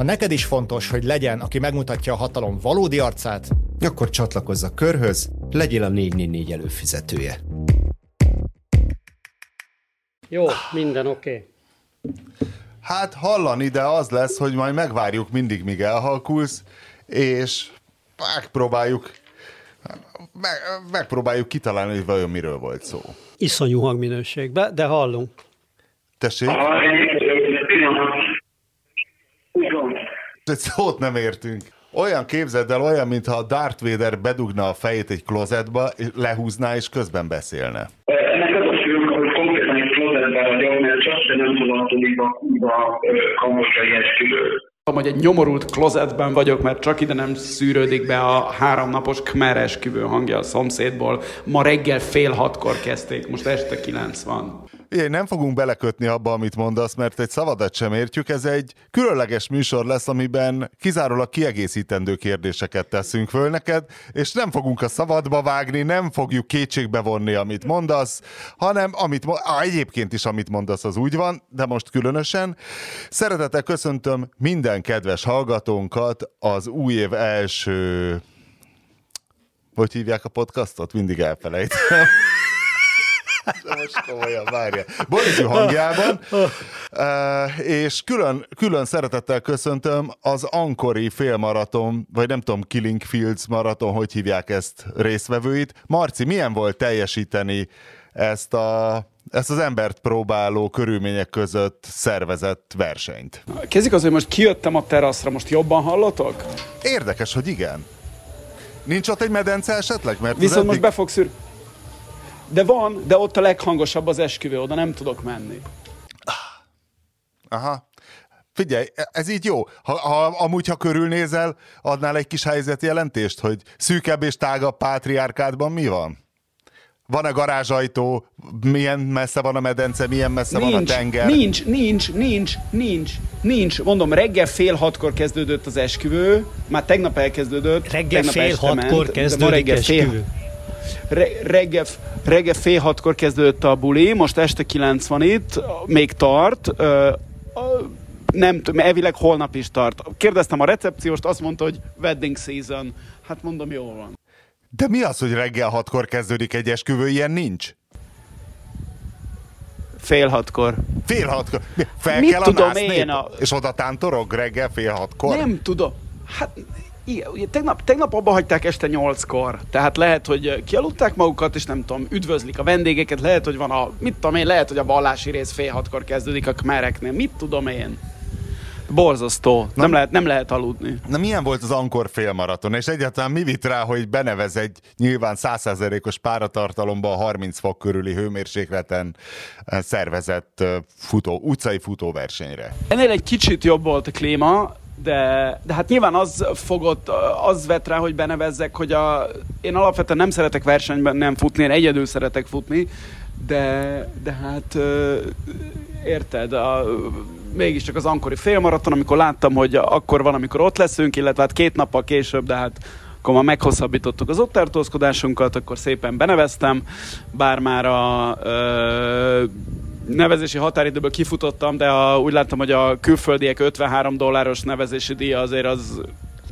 Ha neked is fontos, hogy legyen, aki megmutatja a hatalom valódi arcát, akkor csatlakozz a körhöz, legyél a 444 előfizetője. Jó, minden oké. Okay. Hát hallani, de az lesz, hogy majd megvárjuk mindig, míg elhalkulsz, és megpróbáljuk meg, megpróbáljuk kitalálni, hogy vajon miről volt szó. Iszonyú hangminőségben, de hallunk. Tessék? Egy szót nem értünk. Olyan képzeld el, olyan, mintha Darth Vader bedugna a fejét egy klozetba, lehúzná és közben beszélne. Ennek az a fő, hogy konkrétan egy klozetben vagyok, mert csak se nem tudom tudni a kurva kambodzsai esküvőt hogy egy nyomorult klozetben vagyok, mert csak ide nem szűrődik be a háromnapos kmer esküvő hangja a szomszédból. Ma reggel fél hatkor kezdték, most este kilenc van. Ugye, nem fogunk belekötni abba, amit mondasz, mert egy szavadat sem értjük. Ez egy különleges műsor lesz, amiben kizárólag kiegészítendő kérdéseket teszünk föl neked, és nem fogunk a szabadba vágni, nem fogjuk kétségbe vonni, amit mondasz, hanem amit, á, egyébként is, amit mondasz, az úgy van, de most különösen. Szeretettel köszöntöm minden kedves hallgatónkat az új év első hogy hívják a podcastot? Mindig elfelejtem. De most komolyan, várja. Borizű hangjában. Uh, és külön, külön szeretettel köszöntöm az Ankori félmaraton, vagy nem tudom, Killing Fields maraton, hogy hívják ezt részvevőit. Marci, milyen volt teljesíteni ezt a ezt az embert próbáló körülmények között szervezett versenyt. Kezdjük az, hogy most kijöttem a teraszra, most jobban hallatok? Érdekes, hogy igen. Nincs ott egy medence esetleg? Mert Viszont eddig... most be fog szűr... De van, de ott a leghangosabb az esküvő, oda nem tudok menni. Aha. Figyelj, ez így jó. Ha, ha, amúgy, ha körülnézel, adnál egy kis helyzetjelentést, hogy szűkebb és tágabb pátriárkádban mi van? Van a garázsajtó, milyen messze van a medence, milyen messze nincs, van a tenger? Nincs, nincs, nincs, nincs, nincs. Mondom, reggel fél hatkor kezdődött az esküvő, már tegnap elkezdődött. Reggel fél hatkor ment, kezdődött reggel esküvő. Fél, reggel, reggel fél hatkor kezdődött a buli, most este 90 itt, még tart. Nem tudom, elvileg holnap is tart. Kérdeztem a recepcióst, azt mondta, hogy wedding season. Hát mondom, jól van. De mi az, hogy reggel hatkor kezdődik egy esküvő? Ilyen nincs? Fél hatkor. Fél hatkor? Fel Mit kell tudom a én a... És oda tántorog reggel fél hatkor? Nem tudom. Hát igen, tegnap, tegnap abba hagyták este nyolckor, tehát lehet, hogy kialudták magukat, és nem tudom, üdvözlik a vendégeket, lehet, hogy van a, mit tudom én, lehet, hogy a vallási rész fél hatkor kezdődik a kmereknél, mit tudom én. Borzasztó. Na, nem, lehet, nem lehet aludni. Na milyen volt az Ankor félmaraton, és egyáltalán mi vitt rá, hogy benevez egy nyilván százszerzelékos páratartalomban 30 fok körüli hőmérsékleten szervezett futó, utcai futóversenyre? Ennél egy kicsit jobb volt a klíma, de, de hát nyilván az fogott, az vett rá, hogy benevezzek, hogy a, én alapvetően nem szeretek versenyben nem futni, én egyedül szeretek futni, de, de hát érted, a, mégiscsak az ankori félmaraton, amikor láttam, hogy akkor van, amikor ott leszünk, illetve hát két nappal később, de hát akkor már meghosszabbítottuk az ott tartózkodásunkat, akkor szépen beneveztem, bár már a ö, nevezési határidőből kifutottam, de a, úgy láttam, hogy a külföldiek 53 dolláros nevezési díja azért az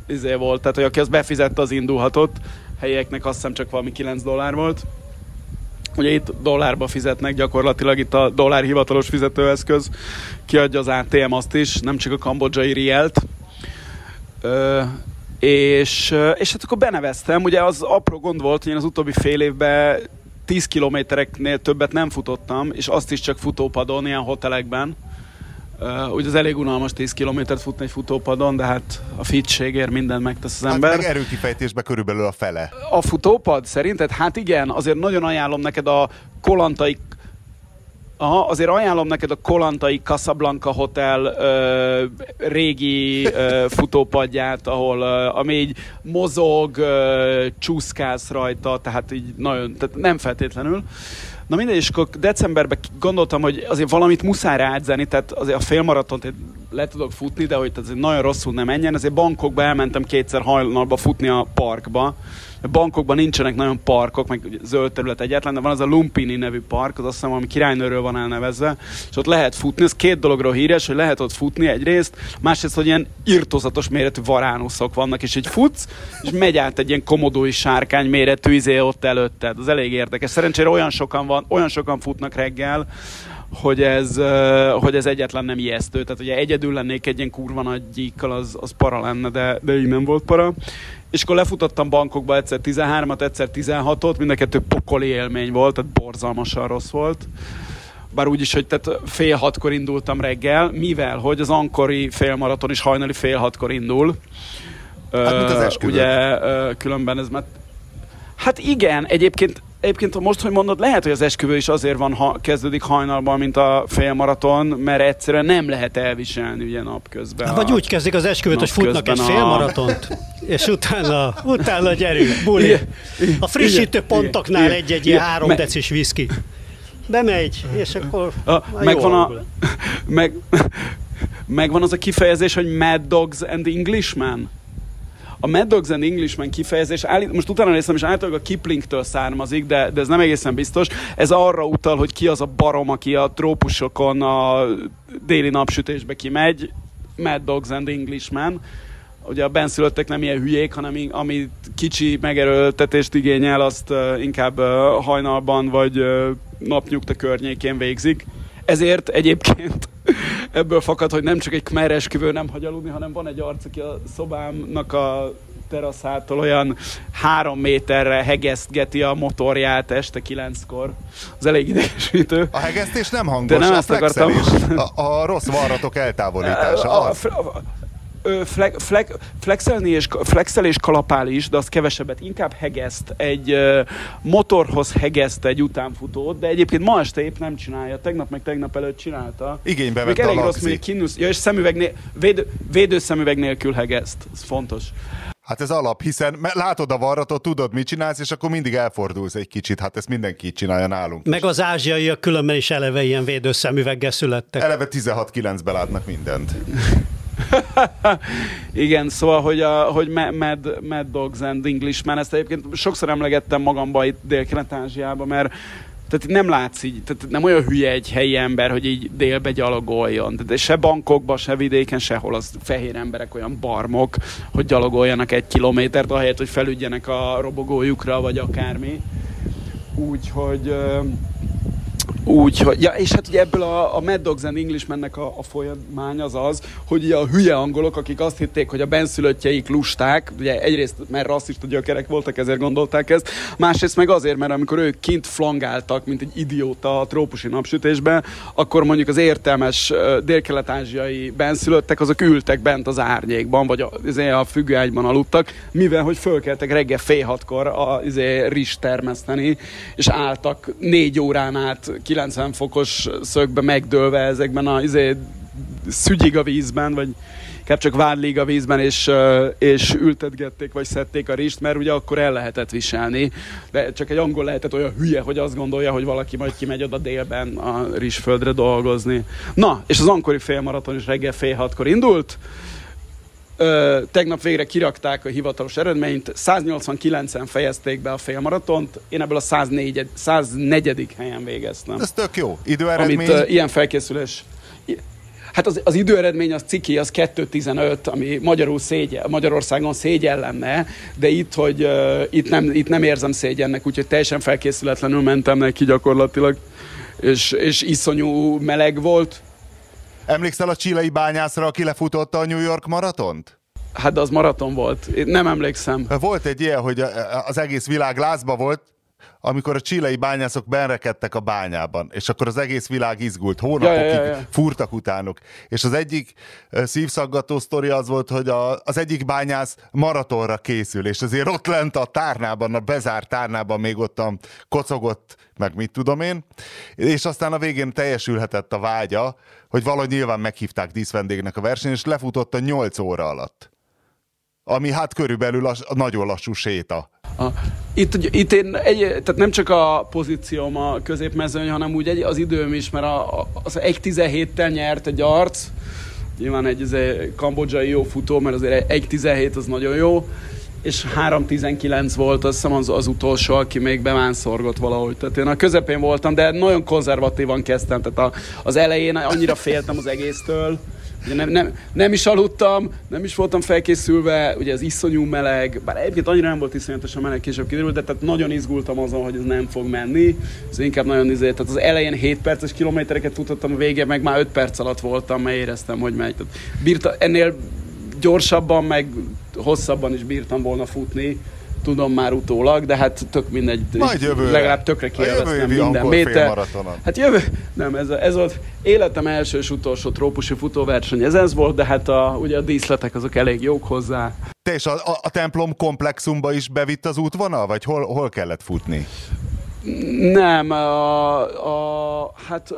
izé volt, tehát hogy aki azt befizette, az indulhatott, helyieknek azt hiszem csak valami 9 dollár volt. Ugye itt dollárba fizetnek, gyakorlatilag itt a dollár hivatalos fizetőeszköz kiadja az ATM azt is, nem csak a kambodzsai rielt. Ö, és, és hát akkor beneveztem, ugye az apró gond volt, hogy én az utóbbi fél évben 10 kilométereknél többet nem futottam, és azt is csak futópadon, ilyen hotelekben. Uh, ugye az elég unalmas 10 kilométert futni egy futópadon, de hát a fitségért mindent megtesz az hát ember. Meg erőkifejtésbe körülbelül a fele. A futópad szerinted? Hát igen, azért nagyon ajánlom neked a kolantai Aha, azért ajánlom neked a Kolantai Casablanca Hotel ö, régi ö, futópadját, ahol ö, ami így mozog, ö, csúszkálsz rajta, tehát így nagyon, tehát nem feltétlenül. Na mindegy, és akkor decemberben gondoltam, hogy azért valamit muszáj ráedzeni, tehát azért a félmaratont le tudok futni, de hogy ez nagyon rosszul nem menjen, ezért bankokba elmentem kétszer hajnalba futni a parkba, bankokban nincsenek nagyon parkok, meg zöld terület egyetlen, de van az a Lumpini nevű park, az azt hiszem, ami királynőről van elnevezve, és ott lehet futni. Ez két dologról híres, hogy lehet ott futni egyrészt, másrészt, hogy ilyen irtozatos méretű varánuszok vannak, és egy futsz, és megy át egy ilyen komodói sárkány méretű izé ott előtted. Az elég érdekes. Szerencsére olyan sokan van, olyan sokan futnak reggel, hogy ez, hogy ez egyetlen nem ijesztő. Tehát ugye egyedül lennék egy ilyen kurva nagy gyíkkal, az, az para lenne, de, de így nem volt para és akkor lefutottam bankokba egyszer 13-at, egyszer 16-ot, mind a kettő pokoli élmény volt, tehát borzalmasan rossz volt. Bár úgy is, hogy tehát fél hatkor indultam reggel, mivel, hogy az ankori félmaraton is hajnali fél hatkor indul. Hát, mint az Ugye különben ez mert Hát igen, egyébként Egyébként most, hogy mondod, lehet, hogy az esküvő is azért van, ha kezdődik hajnalban, mint a félmaraton, mert egyszerűen nem lehet elviselni ugye napközben. Hát, vagy úgy kezdik az esküvőt, hogy futnak egy félmaratont, a... és utána, utána gyerünk, buli. A frissítő pontoknál egy-egy ilyen három decis viszki. Bemegy, és akkor a, megvan, a, meg, megvan az a kifejezés, hogy Mad Dogs and Englishman a Mad Dogs and Englishman kifejezés, állít, most utána néztem, és általában a Kiplingtől származik, de, de ez nem egészen biztos. Ez arra utal, hogy ki az a barom, aki a trópusokon a déli napsütésbe kimegy, Mad Dogs and Englishman. Ugye a benszülöttek nem ilyen hülyék, hanem ami kicsi megerőltetést igényel, azt inkább hajnalban vagy napnyugta környékén végzik. Ezért egyébként ebből fakad, hogy nem csak egy kmer esküvő nem hagy aludni, hanem van egy arc, aki a szobámnak a teraszától olyan három méterre hegesztgeti a motorját este kilenckor. Az elég idegesítő. A hegesztés nem hangos, De nem ezt akartam. A, a rossz varratok eltávolítása. A, a, a, flex, flex, flexelni és, flexel és kalapál is, de az kevesebbet. Inkább hegeszt egy motorhoz hegeszt egy utánfutót, de egyébként ma este épp nem csinálja. Tegnap meg tegnap előtt csinálta. Igénybe vette elég rossz, még kinusz, ja, és szemüveg né, védő, védőszemüveg nélkül hegeszt. Ez fontos. Hát ez alap, hiszen látod a varratot, tudod, mit csinálsz, és akkor mindig elfordulsz egy kicsit. Hát ezt mindenki csinálja nálunk. Meg az ázsiaiak különben is eleve ilyen védőszemüveggel születtek. Eleve 16-9-be látnak mindent. Igen, szóval, hogy, a, hogy Mad, Mad Dogs and Englishman, ezt egyébként sokszor emlegettem magamba itt Dél-Kelet-Ázsiában, mert tehát nem látsz így, tehát nem olyan hülye egy helyi ember, hogy így délbe gyalogoljon. Tehát se bankokban, se vidéken, sehol az fehér emberek olyan barmok, hogy gyalogoljanak egy kilométert, ahelyett, hogy felügyenek a robogójukra, vagy akármi. Úgyhogy úgy, ja, és hát ugye ebből a, a Mad Dogs and Englishmennek a, a folyamány az az, hogy ugye a hülye angolok, akik azt hitték, hogy a benszülöttjeik lusták, ugye egyrészt mert rasszista gyökerek voltak, ezért gondolták ezt, másrészt meg azért, mert amikor ők kint flangáltak, mint egy idióta a trópusi napsütésben, akkor mondjuk az értelmes dél-kelet-ázsiai benszülöttek, azok ültek bent az árnyékban, vagy a, izé, a függőágyban aludtak, mivel hogy fölkeltek reggel fél hatkor a izé, rizs termeszteni, és álltak négy órán át 90 fokos szögbe megdőlve ezekben a izé, szügyig a vízben, vagy inkább csak vádlig a vízben, és, és ültetgették, vagy szedték a rist, mert ugye akkor el lehetett viselni. De csak egy angol lehetett olyan hülye, hogy azt gondolja, hogy valaki majd kimegy oda délben a rizsföldre dolgozni. Na, és az ankori félmaraton is reggel fél hatkor indult. Ö, tegnap végre kirakták a hivatalos eredményt, 189-en fejezték be a félmaratont, én ebből a 104, 104. helyen végeztem. Ez tök jó. Időeredmény? Amit uh, ilyen felkészülés. Hát az, az időeredmény az ciki, az 2.15, ami magyarul szégyen, Magyarországon szégyen lenne, de itt, hogy uh, itt, nem, itt nem érzem szégyennek, úgyhogy teljesen felkészületlenül mentem neki gyakorlatilag, és, és iszonyú meleg volt, Emlékszel a csilei bányászra, aki lefutotta a New York maratont? Hát az maraton volt. Én nem emlékszem. Volt egy ilyen, hogy az egész világ lázba volt, amikor a csilei bányászok benrekedtek a bányában, és akkor az egész világ izgult, hónapokig ja, ja, ja. fúrtak utánuk. És az egyik szívszaggató sztori az volt, hogy a, az egyik bányász maratonra készül, és azért ott lent a tárnában, a bezárt tárnában még ott a kocogott, meg mit tudom én, és aztán a végén teljesülhetett a vágya, hogy valahogy nyilván meghívták díszvendégnek a verseny, és lefutott a 8 óra alatt. Ami hát körülbelül a, a nagyon lassú séta. A, itt, itt én egy, tehát nem csak a pozícióm a középmezőny, hanem úgy egy, az időm is, mert a, az egy 17-tel nyert egy arc, nyilván egy egy kambodzsai jó futó, mert azért 1.17 az nagyon jó, és 3.19 volt azt hiszem az, az utolsó, aki még bevánszorgott valahogy. Tehát én a közepén voltam, de nagyon konzervatívan kezdtem, tehát a, az elején annyira féltem az egésztől, Ugye nem, nem, nem, is aludtam, nem is voltam felkészülve, ugye ez iszonyú meleg, bár egyébként annyira nem volt iszonyatosan meleg, később kiderült, de tehát nagyon izgultam azon, hogy ez nem fog menni. Ez inkább nagyon izé, tehát az elején 7 perces kilométereket futottam, a végén meg már 5 perc alatt voltam, mert éreztem, hogy megy. Tehát bírta, ennél gyorsabban, meg hosszabban is bírtam volna futni, tudom már utólag, de hát tök mindegy. Majd jövőre. Legalább tökre kielveztem minden méter. Hát jövő, nem, ez, ez volt életem első és utolsó trópusi futóverseny, ez ez volt, de hát a, ugye a díszletek azok elég jók hozzá. Te és a, a, a templom komplexumba is bevitt az útvonal, vagy hol, hol kellett futni? Nem, a, a, hát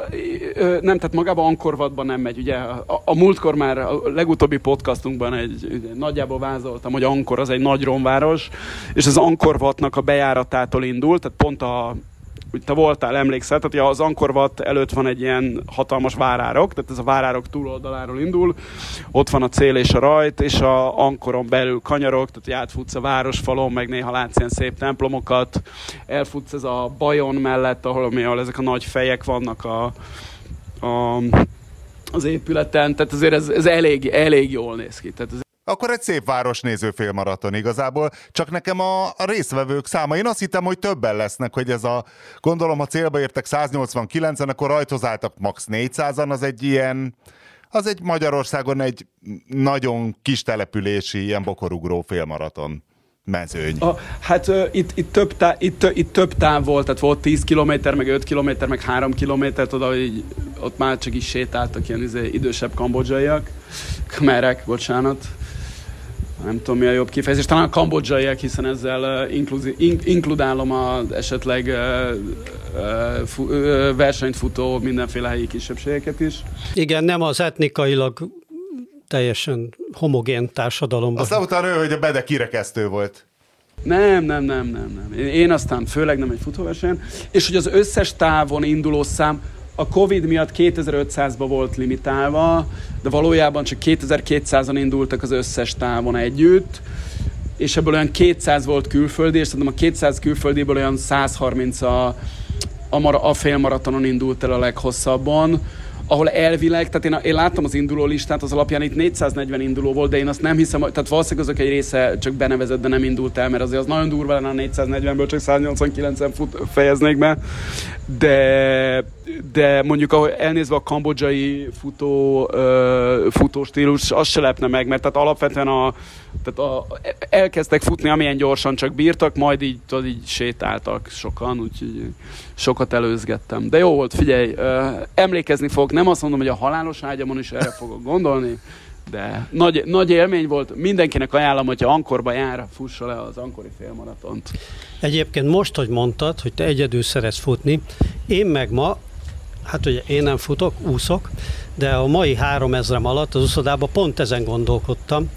nem, tehát magában Ankorvatban nem megy. Ugye a, a múltkor már a legutóbbi podcastunkban egy, ugye, nagyjából vázoltam, hogy Ankor az egy nagy romváros, és az Ankorvatnak a bejáratától indult, tehát pont a úgy te voltál, emlékszel, tehát az Ankorvat előtt van egy ilyen hatalmas várárok, tehát ez a várárok túloldaláról indul, ott van a cél és a rajt, és a Ankoron belül kanyarok, tehát átfutsz a városfalon, meg néha látsz ilyen szép templomokat, elfutsz ez a Bajon mellett, ahol, ahol ezek a nagy fejek vannak a, a az épületen, tehát azért ez, ez elég, elég jól néz ki. Tehát ez akkor egy szép városnéző félmaraton igazából, csak nekem a, a részvevők száma, én azt hittem, hogy többen lesznek, hogy ez a, gondolom, ha célba értek 189-en, akkor rajtozáltak max. 400-an, az egy ilyen, az egy Magyarországon egy nagyon kis települési, ilyen bokorugró félmaraton mezőny. A, hát uh, itt, itt, több tá, itt, itt több táv volt, tehát volt 10 km, meg 5 km, meg 3 km, oda, hogy ott már csak is sétáltak ilyen izé, idősebb kambodzsaiak, kmerek, bocsánat nem tudom mi a jobb kifejezés, talán a kambodzsaiak, hiszen ezzel inkluzi, in, inkludálom az esetleg uh, uh, fu, uh, versenyt futó mindenféle helyi kisebbségeket is. Igen, nem az etnikailag teljesen homogén társadalomban. Aztán utána ő, hogy a Bede kirekesztő volt. Nem, nem, nem, nem, nem. Én aztán főleg nem egy futóversenyen. És hogy az összes távon induló szám a Covid miatt 2500-ba volt limitálva, de valójában csak 2200-an indultak az összes távon együtt, és ebből olyan 200 volt külföldi, és szerintem a 200 külföldiből olyan 130 a, a, mar- a félmaratonon indult el a leghosszabban, ahol elvileg, tehát én, én láttam az induló listát, az alapján itt 440 induló volt, de én azt nem hiszem, tehát valószínűleg azok egy része csak benevezett, de nem indult el, mert azért az nagyon durva lenne a 440-ből csak 189-en fut, fejeznék be. De, de mondjuk ahogy elnézve a kambodzsai futó, uh, futó stílus, az se lepne meg, mert tehát alapvetően a, tehát a, elkezdtek futni, amilyen gyorsan csak bírtak, majd így, tudod, így sétáltak sokan, úgyhogy sokat előzgettem. De jó volt, figyelj, uh, emlékezni fog, nem azt mondom, hogy a halálos ágyamon is erre fogok gondolni, de nagy, nagy élmény volt. Mindenkinek ajánlom, hogyha Ankorba jár, fussa le az Ankori félmaratont. Egyébként most, hogy mondtad, hogy te egyedül szeretsz futni, én meg ma, hát ugye én nem futok, úszok, de a mai három ezrem alatt az uszodában pont ezen gondolkodtam,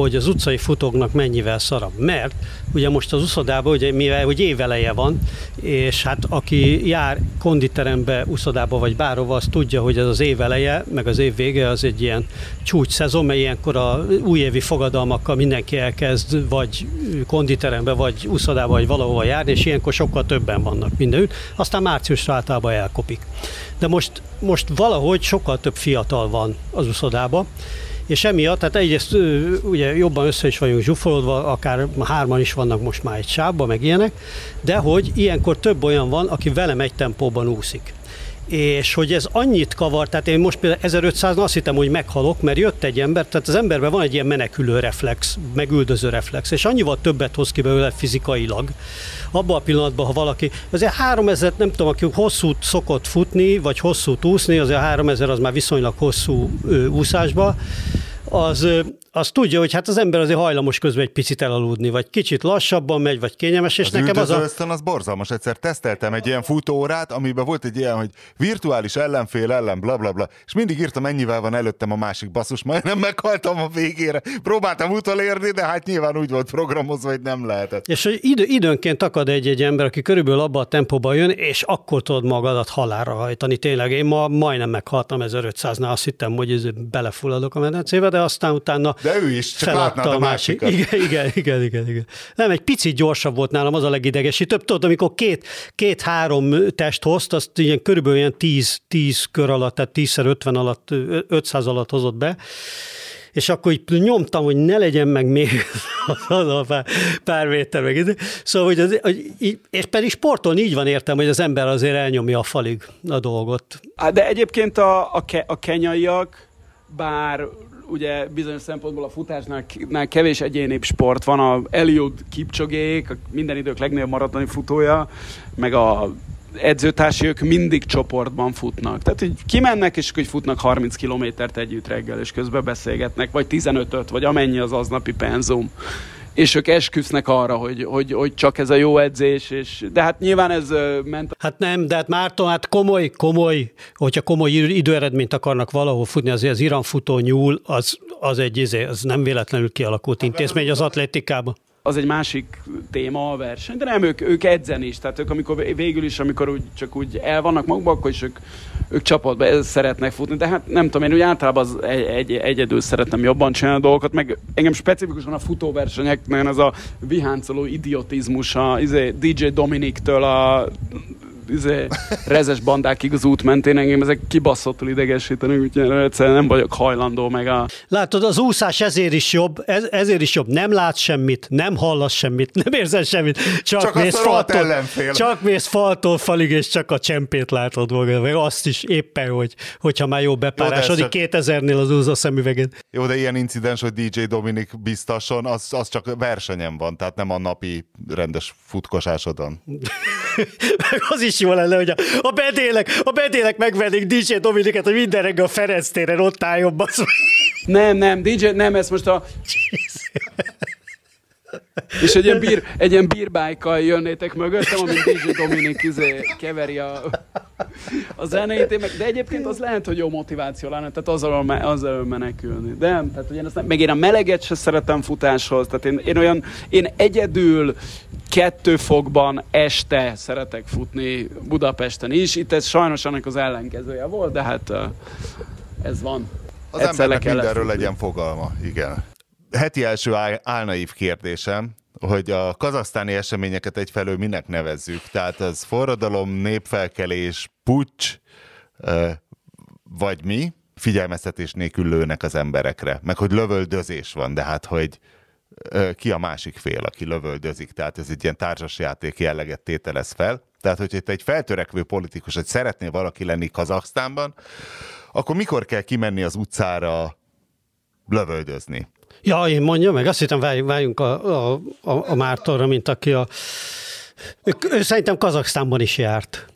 hogy az utcai futóknak mennyivel szarabb. Mert ugye most az uszodában, ugye, mivel hogy éveleje van, és hát aki jár konditerembe, uszodába vagy bárhova, az tudja, hogy ez az éveleje, meg az év vége az egy ilyen csúcs szezon, mert ilyenkor a újévi fogadalmakkal mindenki elkezd vagy konditerembe, vagy uszodába, vagy valahova járni, és ilyenkor sokkal többen vannak mindenütt. Aztán márciusra általában elkopik. De most, most valahogy sokkal több fiatal van az uszodába, és emiatt, tehát egyrészt ugye jobban össze is vagyunk zsúfolódva, akár hárman is vannak most már egy sábba, meg ilyenek, de hogy ilyenkor több olyan van, aki velem egy tempóban úszik és hogy ez annyit kavar, tehát én most például 1500 azt hittem, hogy meghalok, mert jött egy ember, tehát az emberben van egy ilyen menekülő reflex, megüldöző reflex, és annyival többet hoz ki belőle fizikailag. Abban a pillanatban, ha valaki, azért 3000, nem tudom, aki hosszú szokott futni, vagy hosszú úszni, azért 3000 az már viszonylag hosszú ö, úszásba, az, az tudja, hogy hát az ember azért hajlamos közben egy picit elaludni, vagy kicsit lassabban megy, vagy kényelmes, és Az nekem az a... ösztön az borzalmas. Egyszer teszteltem egy ilyen futóórát, amiben volt egy ilyen, hogy virtuális ellenfél ellen, bla bla bla, és mindig írtam, mennyivel van előttem a másik basszus, majdnem meghaltam a végére. Próbáltam utolérni, de hát nyilván úgy volt programozva, hogy nem lehetett. És hogy idő, időnként akad egy-egy ember, aki körülbelül abba a tempóba jön, és akkor tudod magadat halálra hajtani. Tényleg, én ma majdnem meghaltam 1500-nál, azt hittem, hogy ez belefulladok a medencébe, de aztán utána De ő is, csak feladta látnád a másikat. Igen, igen, igen, igen, igen. Nem, egy picit gyorsabb volt nálam, az a legidegesítőbb. Tudod, amikor két, két-három test hozt, azt ilyen körülbelül ilyen 10, 10 kör alatt, tehát 10 50 alatt, 500 alatt hozott be, és akkor így nyomtam, hogy ne legyen meg még az a pár, pár méter meg. Szóval, hogy, az, hogy így- és pedig sporton így van értem, hogy az ember azért elnyomja a falig a dolgot. Hát de egyébként a, a, ke, a kenyaiak, bár ugye bizonyos szempontból a futásnál nál kevés egyéni sport van, a Eliud Kipcsogék, minden idők legnagyobb maratoni futója, meg a edzőtársi, ők mindig csoportban futnak. Tehát, hogy kimennek, és hogy futnak 30 kilométert együtt reggel, és közben beszélgetnek, vagy 15-öt, vagy amennyi az aznapi penzum. És ők esküsznek arra, hogy, hogy, hogy csak ez a jó edzés, és, de hát nyilván ez ment Hát nem, de hát Márton, hát komoly, komoly, hogyha komoly idő- időeredményt akarnak valahol futni, azért az Irán futó nyúl, az, az egy, izé, az nem véletlenül kialakult intézmény az atlétikában. Az egy másik téma a verseny, de nem, ők, ők edzeni is, tehát ők amikor végül is, amikor úgy, csak úgy el vannak magukban, akkor is ők, ők csapatba szeretnek futni, de hát nem tudom, én úgy általában az egy, egy, egyedül szeretem jobban csinálni a dolgokat, meg engem specifikusan a futóversenyeknél ez a viháncoló idiotizmus, a izé, DJ Dominiktől a izé, rezes bandákig az út mentén engem ezek kibaszottul idegesítenek, úgyhogy egyszerűen nem vagyok hajlandó meg a Látod, az úszás ezért is jobb, ez, ezért is jobb. Nem látsz semmit, nem hallasz semmit, nem érzel semmit, csak, Csak mész faltól, csak mész faltól falig, és csak a csempét látod magad, meg azt is éppen, hogy, hogyha már jó bepárásodik Jó, de 2000-nél az úzó szemüvegen. Jó, de ilyen incidens, hogy DJ Dominik biztosan, az, az csak versenyen van, tehát nem a napi rendes futkosásodon. Meg az is jó lenne, hogy a, a bedélek, a bedélek megvennék DJ Dominiket, hogy minden reggel a Ferenc téren ott álljon, basz. Nem, nem, DJ, nem, ez most a... És egy ilyen, bír, egy ilyen bírbájkkal jönnétek mögöttem, amint DJ Dominik izé keveri a, a zenét, meg, de egyébként az lehet, hogy jó motiváció lenne, tehát azzal, me- azzal menekülni. De nem, tehát ugye azt nem, meg én a meleget se szeretem futáshoz, tehát én, én olyan, én egyedül kettő fokban este szeretek futni Budapesten is, itt ez sajnos annak az ellenkezője volt, de hát ez van. Az Egyszer embernek mindenről legyen fogalma, igen. Heti első álnaív kérdésem, hogy a kazasztáni eseményeket egyfelől minek nevezzük? Tehát az forradalom, népfelkelés, pucs, vagy mi? Figyelmeztetés nélkül lőnek az emberekre. Meg hogy lövöldözés van, de hát hogy ki a másik fél, aki lövöldözik. Tehát ez egy ilyen társasjáték jelleget tételez fel. Tehát, hogyha itt egy feltörekvő politikus, hogy szeretné valaki lenni Kazaksztánban, akkor mikor kell kimenni az utcára lövöldözni? Ja, én mondja meg, azt hittem várjunk, várjunk a, a, a, a Mártonra, mint aki a... Ő, ő szerintem Kazaksztánban is járt.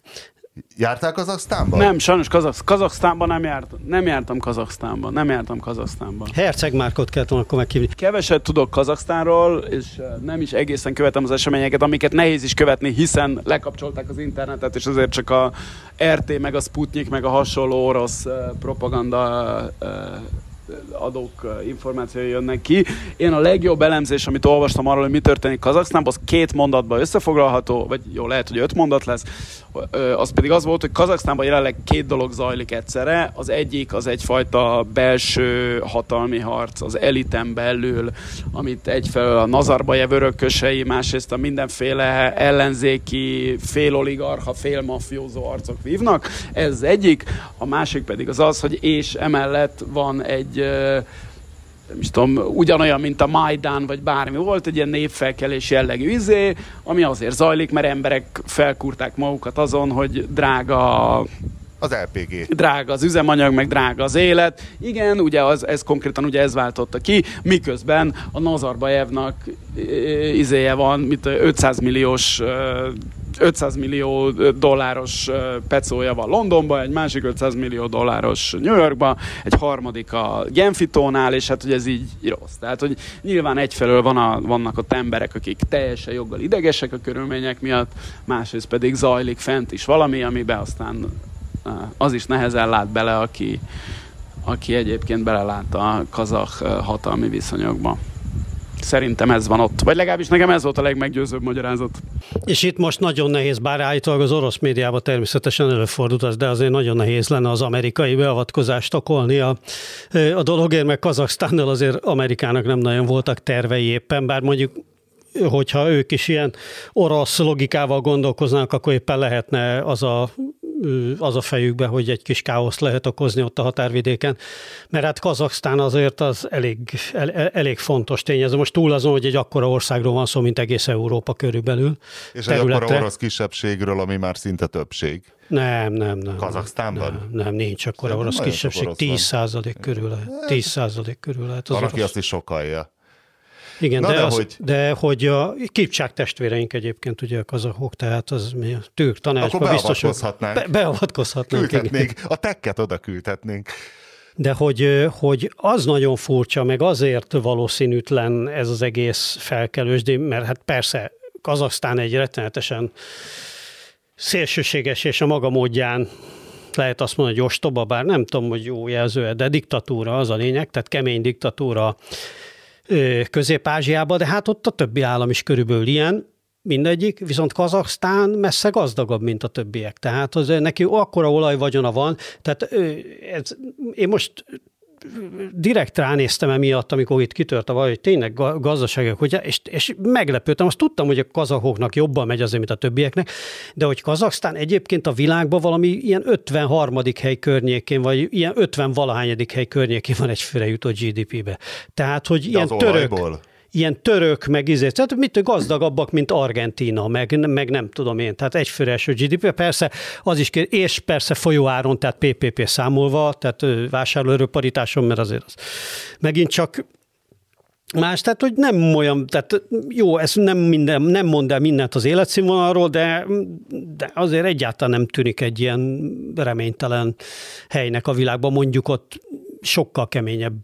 Jártál Kazaksztánban? Nem, sajnos Kazak, Kazaksztánban nem jártam. Nem jártam Kazaksztánban. Nem jártam Kazaksztánban. Herceg Márkot kellett volna akkor meghívni. Keveset tudok Kazaksztánról, és nem is egészen követem az eseményeket, amiket nehéz is követni, hiszen lekapcsolták az internetet, és azért csak a RT, meg a Sputnik, meg a hasonló orosz propaganda adók eh, információi jönnek ki. Én a legjobb elemzés, amit olvastam arról, hogy mi történik Kazaksztánban, az két mondatban összefoglalható, vagy jó, lehet, hogy öt mondat lesz, az pedig az volt, hogy Kazaksztánban jelenleg két dolog zajlik egyszerre. Az egyik az egyfajta belső hatalmi harc az eliten belül, amit egyfelől a Nazarbayev örökösei, másrészt a mindenféle ellenzéki, fél oligarcha, fél mafiózó arcok vívnak. Ez egyik. A másik pedig az az, hogy és emellett van egy ö, nem is tudom, ugyanolyan, mint a Majdán, vagy bármi volt, egy ilyen népfelkelés jellegű izé, ami azért zajlik, mert emberek felkúrták magukat azon, hogy drága Az LPG. drága az üzemanyag, meg drága az élet. Igen, ugye az, ez konkrétan ugye ez váltotta ki, miközben a Nazarbayevnak ö, izéje van, mit ö, 500 milliós 500 millió dolláros pecója van Londonban, egy másik 500 millió dolláros New Yorkban, egy harmadik a Genfitónál, és hát hogy ez így rossz. Tehát, hogy nyilván egyfelől van a, vannak ott emberek, akik teljesen joggal idegesek a körülmények miatt, másrészt pedig zajlik fent is valami, amiben aztán az is nehezen lát bele, aki, aki egyébként belelát a kazah hatalmi viszonyokba. Szerintem ez van ott. Vagy legalábbis nekem ez volt a legmeggyőzőbb magyarázat. És itt most nagyon nehéz, bár állítólag az orosz médiában természetesen előfordult az, de azért nagyon nehéz lenne az amerikai beavatkozást okolni a, a dologért, mert Kazaksztánnal azért Amerikának nem nagyon voltak tervei éppen, bár mondjuk hogyha ők is ilyen orosz logikával gondolkoznak, akkor éppen lehetne az a az a fejükbe, hogy egy kis káoszt lehet okozni ott a határvidéken, mert hát Kazaksztán azért az elég, el, elég fontos tényező. Most túl azon, hogy egy akkora országról van szó, mint egész Európa körülbelül. És egy akkora orosz kisebbségről, ami már szinte többség. Nem, nem, nem. Kazaksztánban? Nem, nem nincs akkora orosz kisebbség. 10 százalék körül lehet. 10 százalék körül lehet. Az van, aki azt is sokalja. Igen, Na de, de, az, hogy... de hogy a kipcsák testvéreink egyébként ugye a kazahok, tehát az mi a tők tanácsban biztos, Be, beavatkozhatnánk. Küldhetnénk, igen. a tekket oda küldhetnénk. De hogy, hogy az nagyon furcsa, meg azért valószínűtlen ez az egész felkelős, mert hát persze Kazaksztán egy rettenetesen szélsőséges és a maga módján lehet azt mondani, hogy ostoba, bár nem tudom, hogy jó jelző, de diktatúra az a lényeg, tehát kemény diktatúra Közép-Ázsiába, de hát ott a többi állam is körülbelül ilyen, mindegyik, viszont Kazaksztán messze gazdagabb, mint a többiek. Tehát az, neki akkora olajvagyona van, tehát ez, én most direkt ránéztem emiatt, amikor itt kitört a vaj, hogy tényleg gazdaságok, hogy, és, és meglepődtem, azt tudtam, hogy a kazahoknak jobban megy azért, mint a többieknek, de hogy Kazaksztán egyébként a világban valami ilyen 53. hely környékén, vagy ilyen 50 valahányadik hely környékén van egyfőre jutott GDP-be. Tehát, hogy de ilyen török... Olajból ilyen török, meg izé, tehát mit gazdagabbak, mint Argentina, meg, meg nem tudom én, tehát egyfőre első GDP, persze az is kér, és persze folyóáron, tehát PPP számolva, tehát vásárlóerőparitáson, mert azért az megint csak más, tehát hogy nem olyan, tehát jó, ez nem, minden, nem mond el mindent az életszínvonalról, de, de azért egyáltalán nem tűnik egy ilyen reménytelen helynek a világban, mondjuk ott sokkal keményebb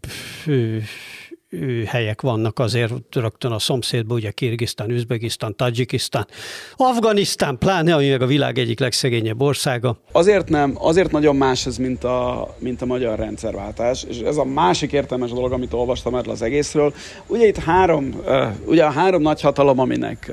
helyek vannak azért rögtön a szomszédban, ugye Kirgisztán, Üzbegisztán, Tajikisztán, Afganisztán, pláne, ami meg a világ egyik legszegényebb országa. Azért nem, azért nagyon más ez, mint a, mint a magyar rendszerváltás, és ez a másik értelmes dolog, amit olvastam erről az egészről. Ugye itt három, ugye a három nagy hatalom, aminek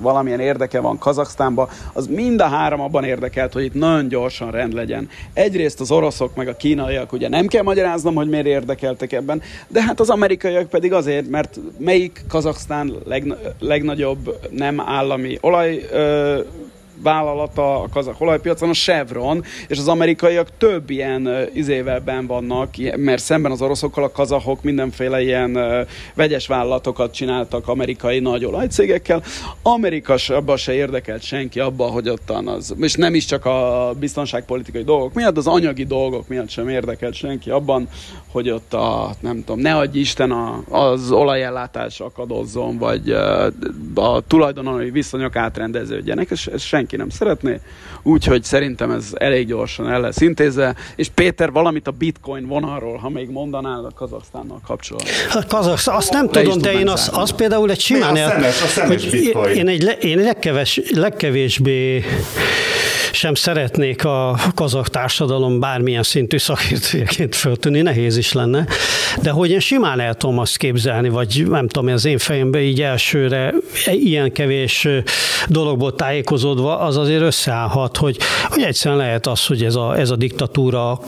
valamilyen érdeke van Kazaksztánban, az mind a három abban érdekelt, hogy itt nagyon gyorsan rend legyen. Egyrészt az oroszok meg a kínaiak, ugye nem kell magyaráznom, hogy miért érdekeltek ebben, de hát az amerikaiak pedig azért, mert melyik Kazaksztán legna- legnagyobb nem állami olaj ö, vállalata a kazak olajpiacon, a Chevron, és az amerikaiak több ilyen uh, izével ben vannak, mert szemben az oroszokkal a kazahok mindenféle ilyen vegyes vállalatokat csináltak amerikai nagy olajcégekkel. Amerika abban se érdekelt senki abban, hogy ottan az, és nem is csak a biztonságpolitikai dolgok miatt, az anyagi dolgok miatt sem érdekelt senki abban, hogy ott a, nem tudom, ne adj Isten a, az olajellátás akadozzon, vagy a tulajdonolói viszonyok átrendeződjenek, és, és senki senki nem szeretné, úgyhogy szerintem ez elég gyorsan el lesz intézve, és Péter valamit a bitcoin vonalról, ha még mondanál a Kazaksztánnal kapcsolatban. A Kazaksztán, azt nem Le tudom, de én az, az például egy simán... El, a szemes, a bitcoin. Én egy én legkeves, legkevésbé sem szeretnék a kazak társadalom bármilyen szintű szakértőjeként föltűnni, nehéz is lenne, de hogy én simán el tudom azt képzelni, vagy nem tudom, az én fejembe így elsőre ilyen kevés dologból tájékozódva, az azért összeállhat, hogy, hogy egyszerűen lehet az, hogy ez a, ez a diktatúra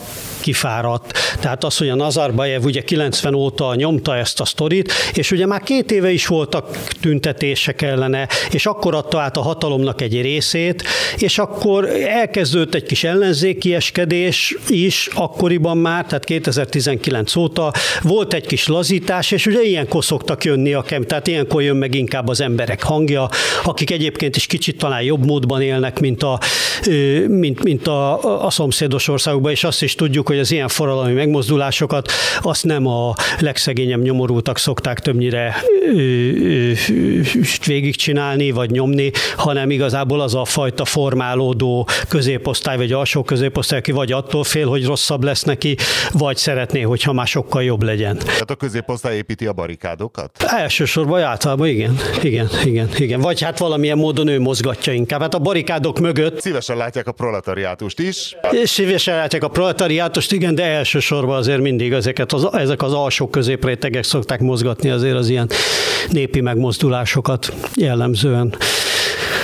kifáradt. Tehát az, hogy a Nazarbayev ugye 90 óta nyomta ezt a sztorit, és ugye már két éve is voltak tüntetések ellene, és akkor adta át a hatalomnak egy részét, és akkor elkezdődött egy kis ellenzékieskedés is akkoriban már, tehát 2019 óta volt egy kis lazítás, és ugye ilyenkor szoktak jönni a kem, tehát ilyenkor jön meg inkább az emberek hangja, akik egyébként is kicsit talán jobb módban élnek, mint a, mint, mint a, a szomszédos országokban, és azt is tudjuk, hogy hogy az ilyen forradalmi megmozdulásokat azt nem a legszegényebb nyomorultak szokták többnyire végigcsinálni, vagy nyomni, hanem igazából az a fajta formálódó középosztály, vagy alsó középosztály, aki vagy attól fél, hogy rosszabb lesz neki, vagy szeretné, hogyha már sokkal jobb legyen. Tehát a középosztály építi a barikádokat? Elsősorban általában igen, igen, igen, igen. Vagy hát valamilyen módon ő mozgatja inkább. Hát a barikádok mögött... Szívesen látják a proletariátust is. Szívesen látják a proletariátust, igen, de elsősorban azért mindig ezeket az, ezek az alsó középrétegek szokták mozgatni azért az ilyen népi megmozdulásokat jellemzően.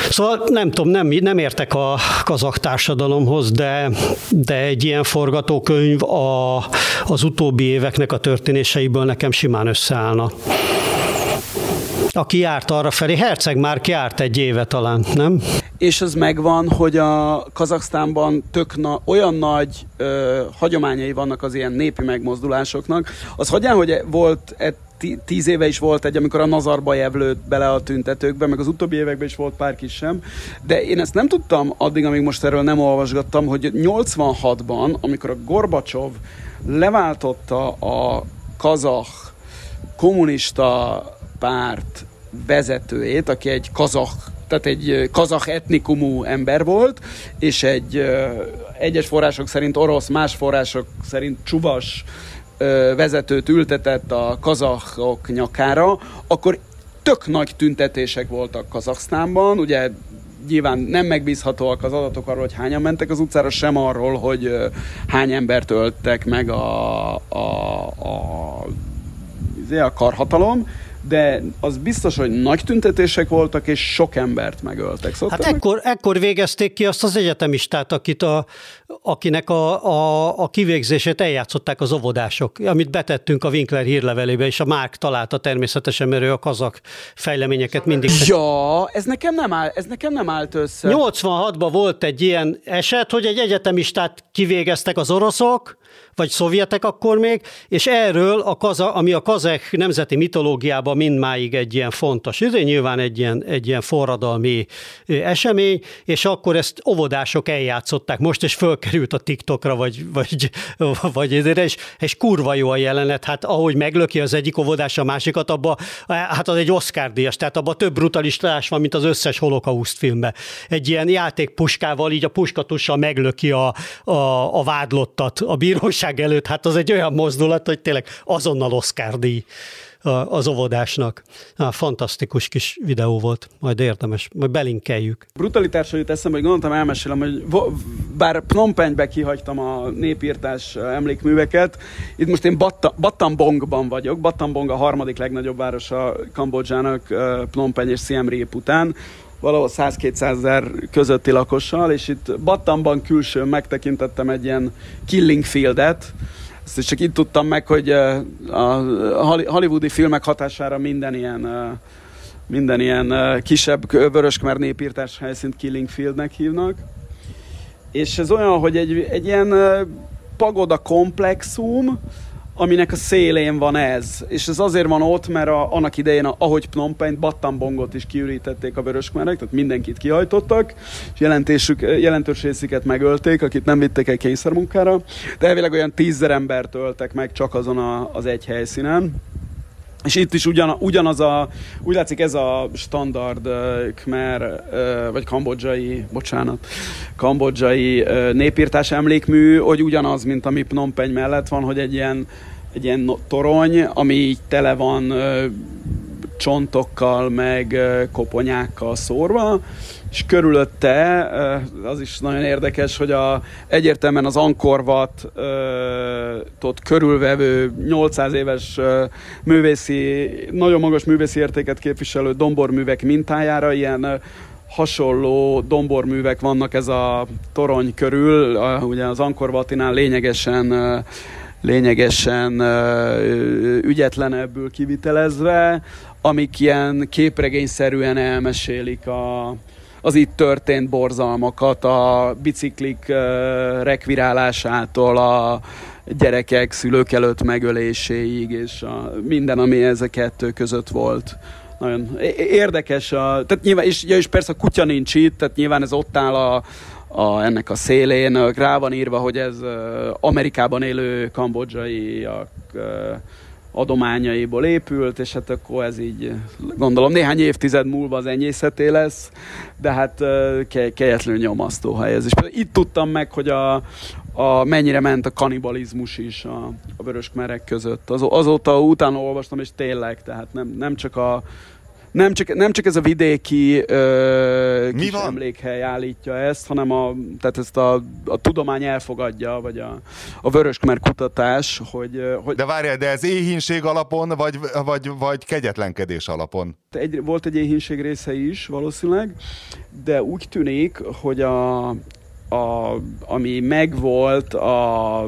Szóval nem tudom, nem, nem értek a kazak társadalomhoz, de, de egy ilyen forgatókönyv a, az utóbbi éveknek a történéseiből nekem simán összeállna. Aki járt arra felé, Herceg már járt egy éve talán, nem? És az megvan, hogy a Kazaksztánban tök na, olyan nagy ö, hagyományai vannak az ilyen népi megmozdulásoknak. Az hagyján, hogy volt egy tíz éve is volt egy, amikor a Nazarbajev lőtt bele a tüntetőkbe, meg az utóbbi években is volt pár kis sem, de én ezt nem tudtam addig, amíg most erről nem olvasgattam, hogy 86-ban, amikor a Gorbacsov leváltotta a kazah kommunista párt vezetőjét, aki egy kazah tehát egy kazah etnikumú ember volt, és egy egyes források szerint orosz, más források szerint csuvas vezetőt ültetett a kazahok nyakára, akkor tök nagy tüntetések voltak Kazaksztánban, ugye nyilván nem megbízhatóak az adatok arról, hogy hányan mentek az utcára, sem arról, hogy hány embert öltek meg a, a, a, a, a karhatalom, de az biztos, hogy nagy tüntetések voltak, és sok embert megöltek. Szóval hát ekkor, ekkor végezték ki azt az egyetemistát, akit a, akinek a, a, a kivégzését eljátszották az óvodások, amit betettünk a Winkler hírlevelébe, és a Márk találta természetesen, mert ő a kazak fejleményeket mindig... Ja, ez nekem nem, áll, ez nekem nem állt össze. 86-ban volt egy ilyen eset, hogy egy egyetemistát kivégeztek az oroszok, vagy szovjetek akkor még, és erről, a kaza, ami a kazek nemzeti mitológiában mindmáig egy ilyen fontos, ez nyilván egy ilyen, egy ilyen forradalmi esemény, és akkor ezt óvodások eljátszották most, és fölkerült a TikTokra, vagy, vagy, vagy ezért, és, és kurva jó a jelenet, hát ahogy meglöki az egyik óvodás a másikat, abba, hát az egy Oscar díjas, tehát abban több brutalistás van, mint az összes holokauszt filmben. Egy ilyen játékpuskával, így a puskatussal meglöki a, a, a vádlottat a bíróság bíróság előtt, hát az egy olyan mozdulat, hogy tényleg azonnal Oscar díj az óvodásnak. Na, fantasztikus kis videó volt, majd érdemes, majd belinkeljük. Brutalitásra jut eszembe, hogy gondoltam, elmesélem, hogy bár Phnom Penhbe kihagytam a népírtás emlékműveket, itt most én Battambongban vagyok, Battambong a harmadik legnagyobb városa Kambodzsának Phnom Penh és Siem Reap után, valahol 100-200 ezer közötti lakossal, és itt Battamban külsőn megtekintettem egy ilyen killing fieldet, ezt is csak itt tudtam meg, hogy a hollywoodi filmek hatására minden ilyen minden ilyen kisebb vöröskmer népírtás helyszínt Killing Fieldnek hívnak. És ez olyan, hogy egy, egy ilyen pagoda komplexum, aminek a szélén van ez. És ez azért van ott, mert a, annak idején, a, ahogy Phnom Penh, Battambongot is kiürítették a vöröskmerek, tehát mindenkit kihajtottak, és jelentésük, jelentős részüket megölték, akit nem vitték el kényszermunkára, de elvileg olyan tízzer embert öltek meg csak azon a, az egy helyszínen. És itt is ugyan, ugyanaz a, úgy látszik ez a standard uh, Khmer, uh, vagy kambodzsai, bocsánat, kambodzsai uh, népírtás emlékmű, hogy ugyanaz, mint ami Phnom Penh mellett van, hogy egy ilyen, egy ilyen torony, ami így tele van uh, csontokkal, meg uh, koponyákkal szórva, és körülötte, az is nagyon érdekes, hogy a, egyértelműen az Ankorvat ott körülvevő 800 éves művészi, nagyon magas művészi értéket képviselő domborművek mintájára ilyen hasonló domborművek vannak ez a torony körül, ugye az Ankorvatinál lényegesen lényegesen ügyetlenebbül kivitelezve, amik ilyen képregényszerűen elmesélik a, az itt történt borzalmakat, a biciklik rekvirálásától a gyerekek szülők előtt megöléséig, és a, minden, ami ez a kettő között volt. Nagyon érdekes, a, tehát nyilván, és, ja, és persze a kutya nincs itt, tehát nyilván ez ott áll a, a, ennek a szélén. Rá van írva, hogy ez Amerikában élő kambodzsaiak adományaiból épült, és hát akkor ez így, gondolom, néhány évtized múlva az enyészeté lesz, de hát ke- kegyetlenül nyomasztó hely ez. És itt tudtam meg, hogy a, a, mennyire ment a kanibalizmus is a, a vöröskmerek között. Az, azóta utána olvastam, és tényleg, tehát nem, nem csak a nem csak, nem csak ez a vidéki ö, Mi kis van? emlékhely állítja ezt, hanem a, tehát ezt a, a tudomány elfogadja, vagy a, a vöröskmer kutatás, hogy, hogy... De várjál, de ez éhínség alapon, vagy, vagy, vagy kegyetlenkedés alapon? Egy, volt egy éhínség része is valószínűleg, de úgy tűnik, hogy a, a, ami megvolt a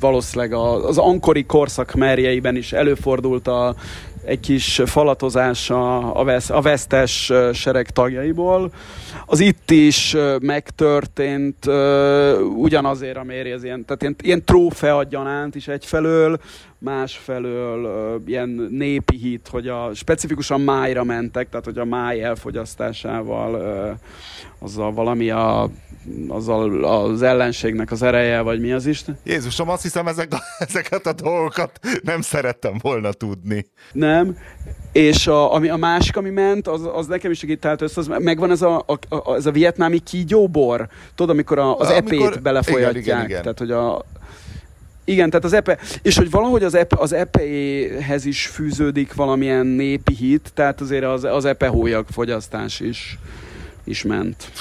valószínűleg az ankori korszak merjeiben is előfordult a egy kis falatozása a, vesz, a vesztes sereg tagjaiból. Az itt is megtörtént ugyanazért, amiért ez ilyen, tehát ilyen, ilyen trófea gyanánt is egyfelől, másfelől ilyen népi hit, hogy a specifikusan májra mentek, tehát hogy a máj elfogyasztásával azzal valami a azzal az ellenségnek az ereje, vagy mi az is? Jézusom, azt hiszem ezek a, ezeket a dolgokat nem szerettem volna tudni. Nem, és a, ami, a másik, ami ment, az, az nekem is segített össze, az megvan ez a, a, a, ez a vietnámi kígyóbor, tudod, amikor a, az amikor, epét belefolyatják, igen, igen, igen. tehát hogy a, igen, tehát az epe, és hogy valahogy az epe, az epehez is fűződik valamilyen népi hit, tehát azért az, az epe hólyag fogyasztás is, is ment.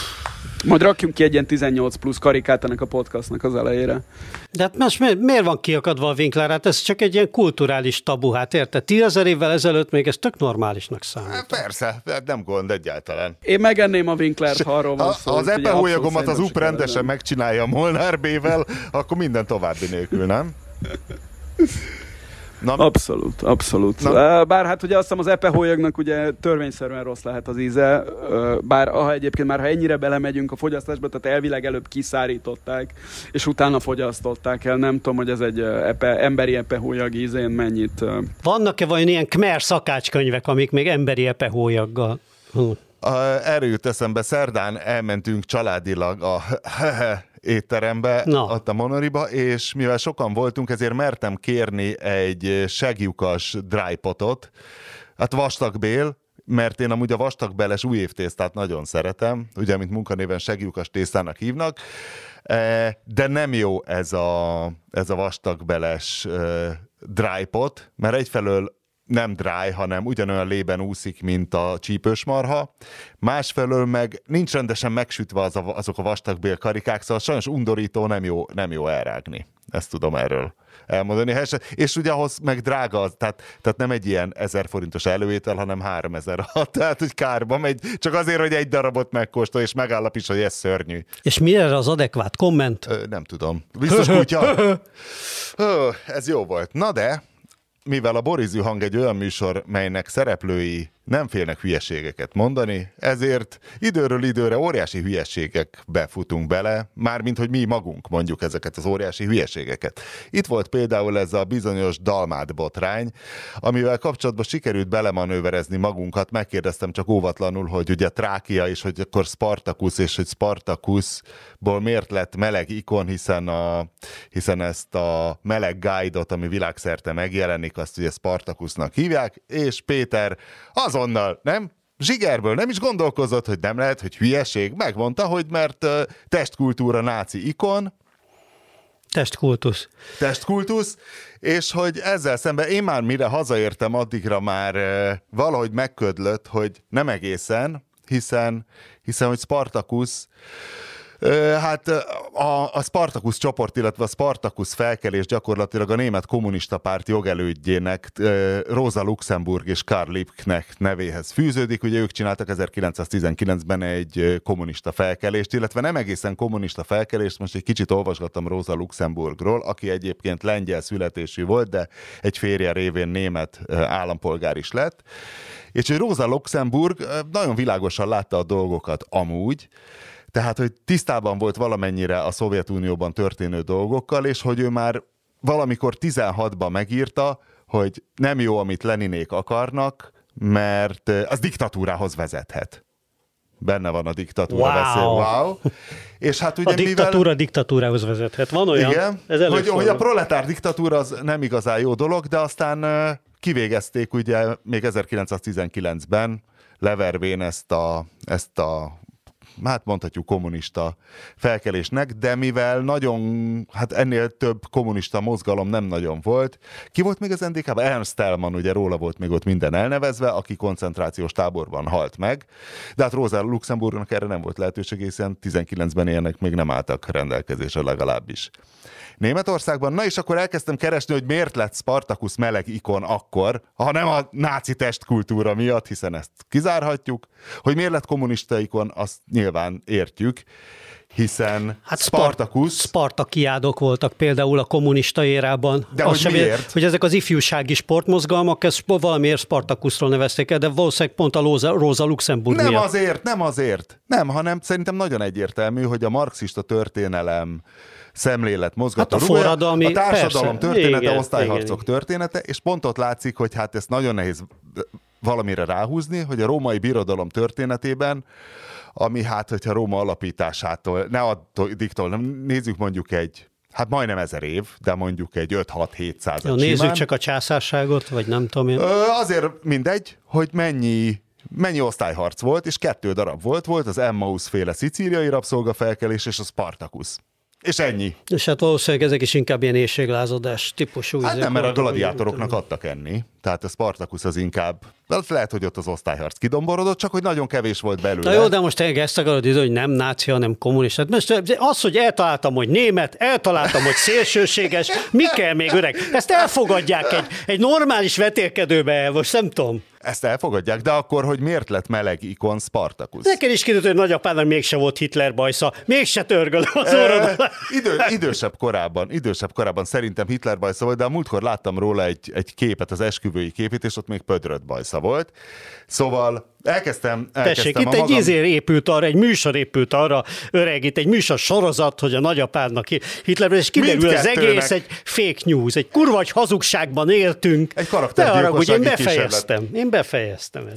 Majd rakjunk ki egy ilyen 18 plusz karikát ennek a podcastnak az elejére. De hát most mi, miért van kiakadva a Winkler? Hát ez csak egy ilyen kulturális tabu, hát érted? Tízezer évvel ezelőtt még ez tök normálisnak számít. Hát persze, hát nem gond egyáltalán. Én megenném a Winklert, ha arról van szó. Ha az epehólyagomat az UP rendesen megcsinálja a Molnár B-vel, akkor minden további nélkül, nem? Na, abszolút, abszolút. Na. Bár hát ugye azt hiszem az epe hólyagnak ugye törvényszerűen rossz lehet az íze, bár ha egyébként már ha ennyire belemegyünk a fogyasztásba, tehát elvileg előbb kiszárították, és utána fogyasztották el. Nem tudom, hogy ez egy epe, emberi epehólyag ízén mennyit. Vannak-e vajon ilyen Kmer szakácskönyvek, amik még emberi epehólyaggal? Hm. Erről jut eszembe, szerdán elmentünk családilag a étterembe, no. ott a Monoriba, és mivel sokan voltunk, ezért mertem kérni egy segjukas drypotot, hát vastagbél, mert én amúgy a vastagbeles újévtésztát nagyon szeretem, ugye, mint munkanéven segjukas tésztának hívnak, e, de nem jó ez a, ez a vastagbeles drypot, mert egyfelől nem dry, hanem ugyanolyan lében úszik, mint a csípős marha. Másfelől meg nincs rendesen megsütve az a, azok a vastagbél karikák, szóval sajnos undorító, nem jó, nem jó elrágni. Ezt tudom erről elmondani. És ugye ahhoz meg drága, az, tehát, tehát nem egy ilyen ezer forintos előétel, hanem három ezer. Tehát, hogy kárba megy, csak azért, hogy egy darabot megkóstol, és megállapíts, hogy ez szörnyű. És mi erre az adekvát komment? Ö, nem tudom. Biztos kutya. Ö, ez jó volt. Na de, mivel a Borizű hang egy olyan műsor, melynek szereplői nem félnek hülyeségeket mondani, ezért időről időre óriási hülyeségekbe futunk bele, mármint hogy mi magunk mondjuk ezeket az óriási hülyeségeket. Itt volt például ez a bizonyos dalmát botrány, amivel kapcsolatban sikerült belemanőverezni magunkat, megkérdeztem csak óvatlanul, hogy ugye Trákia, és hogy akkor Spartacus, és hogy Spartacusból miért lett meleg ikon, hiszen, a, hiszen ezt a meleg guide-ot, ami világszerte megjelenik, azt ugye Spartacusnak hívják, és Péter az azonnal, nem? Zsigerből nem is gondolkozott, hogy nem lehet, hogy hülyeség. Megmondta, hogy mert uh, testkultúra náci ikon, Testkultusz. Testkultusz, és hogy ezzel szemben én már mire hazaértem, addigra már uh, valahogy megködlött, hogy nem egészen, hiszen, hiszen hogy Spartacus Hát a, a Spartacus csoport, illetve a Spartacus felkelés gyakorlatilag a német kommunista párt jogelődjének Rosa Luxemburg és Karl Liebknecht nevéhez fűződik. Ugye ők csináltak 1919-ben egy kommunista felkelést, illetve nem egészen kommunista felkelést, most egy kicsit olvasgattam Rosa Luxemburgról, aki egyébként lengyel születésű volt, de egy férje révén német állampolgár is lett. És hogy Rosa Luxemburg nagyon világosan látta a dolgokat amúgy, tehát, hogy tisztában volt valamennyire a Szovjetunióban történő dolgokkal, és hogy ő már valamikor 16-ban megírta, hogy nem jó, amit Leninék akarnak, mert az diktatúrához vezethet. benne van a diktatúra Wow. veszély. Wow. És hát ugye A diktatúra mivel... diktatúrához vezethet. Van olyan? igen, Ez hogy, hogy a proletár diktatúra az nem igazán jó dolog, de aztán ö, kivégezték ugye még 1919-ben levervén ezt a, ezt a hát mondhatjuk kommunista felkelésnek, de mivel nagyon, hát ennél több kommunista mozgalom nem nagyon volt. Ki volt még az NDK-ban? Ernst Thälmann, ugye róla volt még ott minden elnevezve, aki koncentrációs táborban halt meg, de hát Rosa Luxemburgnak erre nem volt lehetőség, hiszen 19-ben ilyenek még nem álltak rendelkezésre legalábbis. Németországban, na és akkor elkezdtem keresni, hogy miért lett Spartacus meleg ikon akkor, ha nem a náci testkultúra miatt, hiszen ezt kizárhatjuk, hogy miért lett kommunista ikon, azt nyilván értjük, hiszen Hát Spartacus... Spartakiádok voltak például a kommunista érában. De Az hogy miért? ér- Hogy ezek az ifjúsági sportmozgalmak, ezt valamiért Spartakuszról nevezték el, de valószínűleg pont a Rosa, Rosa Luxemburg Nem miatt. azért, nem azért. Nem, hanem szerintem nagyon egyértelmű, hogy a marxista történelem szemlélet mozgató Hát a rúgója, forradalmi- a társadalom persze, története, igen, osztályharcok igen. története, és pont ott látszik, hogy hát ezt nagyon nehéz valamire ráhúzni, hogy a római birodalom történetében, ami hát, hogyha Róma alapításától, ne addiktól, nem nézzük mondjuk egy Hát majdnem ezer év, de mondjuk egy 5-6-7 század Jó, nézzük simán. csak a császárságot, vagy nem tudom én. Ö, azért mindegy, hogy mennyi mennyi osztályharc volt, és kettő darab volt. Volt az Emmaus féle szicíliai rabszolgafelkelés és a Spartacus. És ennyi. És hát valószínűleg ezek is inkább ilyen éjséglázadás típusú. Hát nem, mert a gladiátoroknak adtak enni. Tehát a Spartacus az inkább, az lehet, hogy ott az osztályharc kidomborodott, csak hogy nagyon kevés volt belőle. Na jó, de most tényleg ezt akarod idő, hogy nem náci, hanem kommunista. Hát Most az, hogy eltaláltam, hogy német, eltaláltam, hogy szélsőséges, mi kell még öreg? Ezt elfogadják egy, egy normális vetélkedőbe, most nem tudom. Ezt elfogadják, de akkor, hogy miért lett meleg ikon Spartacus? Neked is kiderült, hogy nagyapádnak mégse volt Hitler bajsza, mégse törgöl az orrod. Ö, Idő, idősebb korában, idősebb korában szerintem Hitler bajsza volt, de a múltkor láttam róla egy, egy képet, az esküvői képét, és ott még pödrött bajsza volt. Szóval elkezdtem, elkezdtem Tessék, itt a egy magam... izér épült arra, egy műsor épült arra, öreg, itt egy műsor sorozat, hogy a nagyapádnak Hitler, és kiderül az egész egy fake news, egy kurva hazugságban éltünk. Egy karaktergyilkossági haragudj, én kísérlet. befejeztem. Én befejeztem.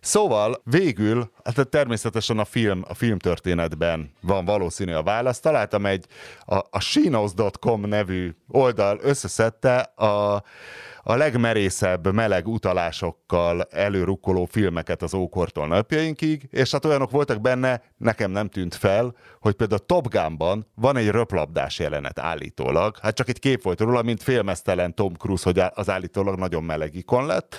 Szóval végül, hát természetesen a film, a filmtörténetben van valószínű a válasz. Találtam egy, a, a shinos.com nevű oldal összeszedte a, a legmerészebb meleg utalásokkal előrukkoló filmeket az ókortól napjainkig, és hát olyanok voltak benne, nekem nem tűnt fel, hogy például a Top Gunban van egy röplabdás jelenet állítólag, hát csak egy kép volt róla, mint félmeztelen Tom Cruise, hogy az állítólag nagyon meleg ikon lett.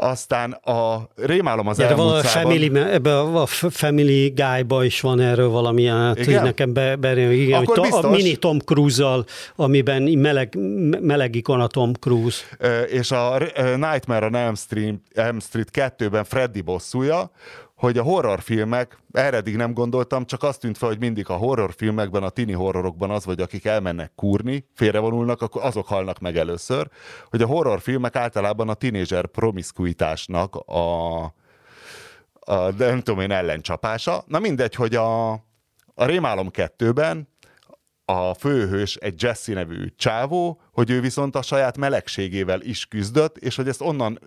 Aztán a Rémálom az Ja, de valahol a elmúlt Family, ebbe a Family Guy-ba is van erről valami, hát Igen? nekem be, be, igen, Akkor hogy to, a mini Tom Cruise-zal, amiben meleg, meleg ikon a Tom Cruise. És a Nightmare on Elm Street, Elm Street 2-ben Freddy bosszúja, hogy a horrorfilmek, erre eddig nem gondoltam, csak azt tűnt fel, hogy mindig a horrorfilmekben, a tini horrorokban az vagy, akik elmennek kurni, félrevonulnak, akkor azok halnak meg először, hogy a horrorfilmek általában a tinédzser promiszkuitásnak a, a, nem tudom én, ellencsapása. Na mindegy, hogy a, a Rémálom 2-ben a főhős egy Jesse nevű csávó, hogy ő viszont a saját melegségével is küzdött, és hogy ezt onnan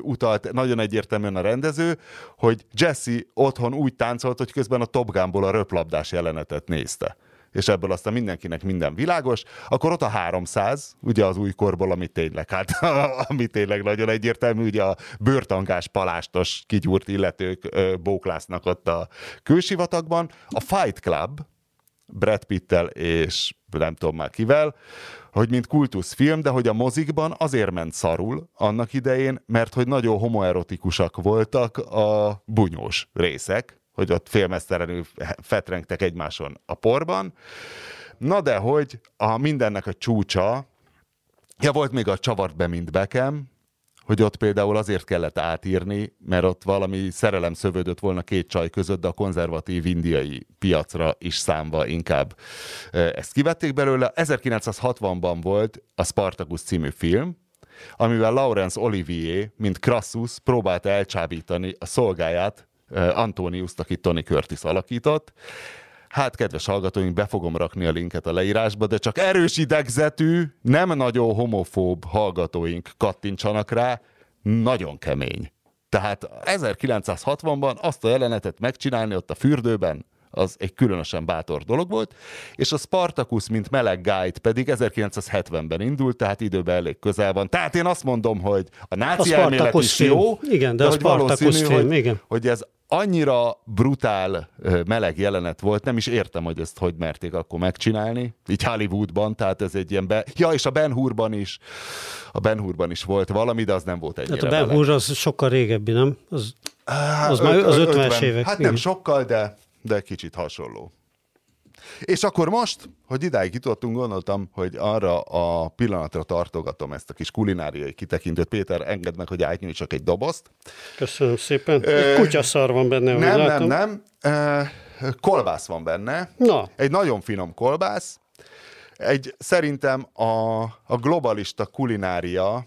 utalt nagyon egyértelműen a rendező, hogy Jesse otthon úgy táncolt, hogy közben a Top Gunból a röplabdás jelenetet nézte és ebből aztán mindenkinek minden világos, akkor ott a 300, ugye az újkorból, ami tényleg, hát, ami tényleg nagyon egyértelmű, ugye a bőrtangás palástos kigyúrt illetők bóklásznak ott a külsivatagban. A Fight Club, Brad Pittel és nem tudom már kivel, hogy mint kultuszfilm, de hogy a mozikban azért ment szarul annak idején, mert hogy nagyon homoerotikusak voltak a bunyós részek, hogy ott félmeztelenül fetrengtek egymáson a porban. Na de hogy a mindennek a csúcsa, ja volt még a csavart be, mint bekem, hogy ott például azért kellett átírni, mert ott valami szerelem szövődött volna két csaj között, de a konzervatív indiai piacra is számva inkább ezt kivették belőle. 1960-ban volt a Spartacus című film, amivel Laurence Olivier, mint Crassus próbálta elcsábítani a szolgáját, Antonius-t, akit Tony Curtis alakított. Hát, kedves hallgatóink, be fogom rakni a linket a leírásba, de csak erős idegzetű, nem nagyon homofób hallgatóink kattintsanak rá, nagyon kemény. Tehát 1960-ban azt a jelenetet megcsinálni ott a fürdőben, az egy különösen bátor dolog volt, és a Spartacus, mint meleg guide pedig 1970-ben indult, tehát időben elég közel van. Tehát én azt mondom, hogy a náci A elmélet is film. jó, Igen, de a hogy Spartacus film, hogy, igen. hogy ez annyira brutál meleg jelenet volt, nem is értem, hogy ezt hogy merték akkor megcsinálni, így Hollywoodban, tehát ez egy ilyen be... Ja, és a Ben Hurban is, a Ben Hurban is volt valami, de az nem volt ennyire Hát a Ben meleg. Hur az sokkal régebbi, nem? Az, az már az öt- 50-es 50. évek, Hát igen. nem sokkal, de, de kicsit hasonló. És akkor most, hogy idáig jutottunk, gondoltam, hogy arra a pillanatra tartogatom ezt a kis kulináriai kitekintőt. Péter, engedd meg, hogy átnyújtsak egy dobozt. köszönöm szépen. Ö, Egy kutyaszar van benne, nem, nem, nem. Ö, kolbász van benne. Na. Egy nagyon finom kolbász. Egy szerintem a, a globalista kulinária,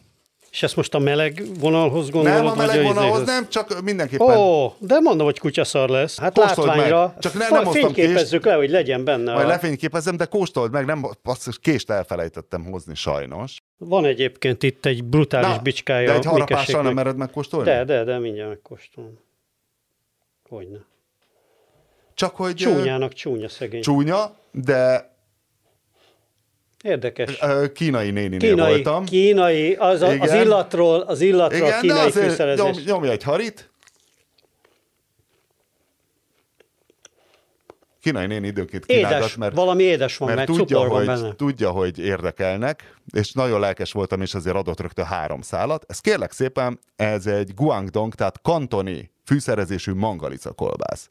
És ezt most a meleg vonalhoz gondolod? nem a meleg vonalhoz, izéhez? nem, csak mindenképpen Ó, de mondom, hogy kutyaszar lesz. Hát Kóstold meg. látványra. Csak ne- nem Fényképezzük le, hogy legyen benne. Majd A... lefényképezem, de kóstold meg, nem, basszus, kést elfelejtettem hozni sajnos. Van egyébként itt egy brutális Na, bicskája. de egy harapással nem mered megkóstolni? De, de, de, mindjárt megkóstolom. Hogyne. Csak hogy... Csúnyának csúnya szegény. Csúnya, de Érdekes. kínai néninél Kínai, voltam. kínai, az, a, az illatról, az illatról Igen, de kínai azért fűszerezés. nyom, nyomj egy harit. Kínai néni időnként kínálgat, Édes, mert, valami édes van, mert mert, tudja, hogy, benne. tudja, hogy érdekelnek, és nagyon lelkes voltam, és azért adott rögtön három szálat. Ez kérlek szépen, ez egy guangdong, tehát kantoni fűszerezésű mangalica kolbász.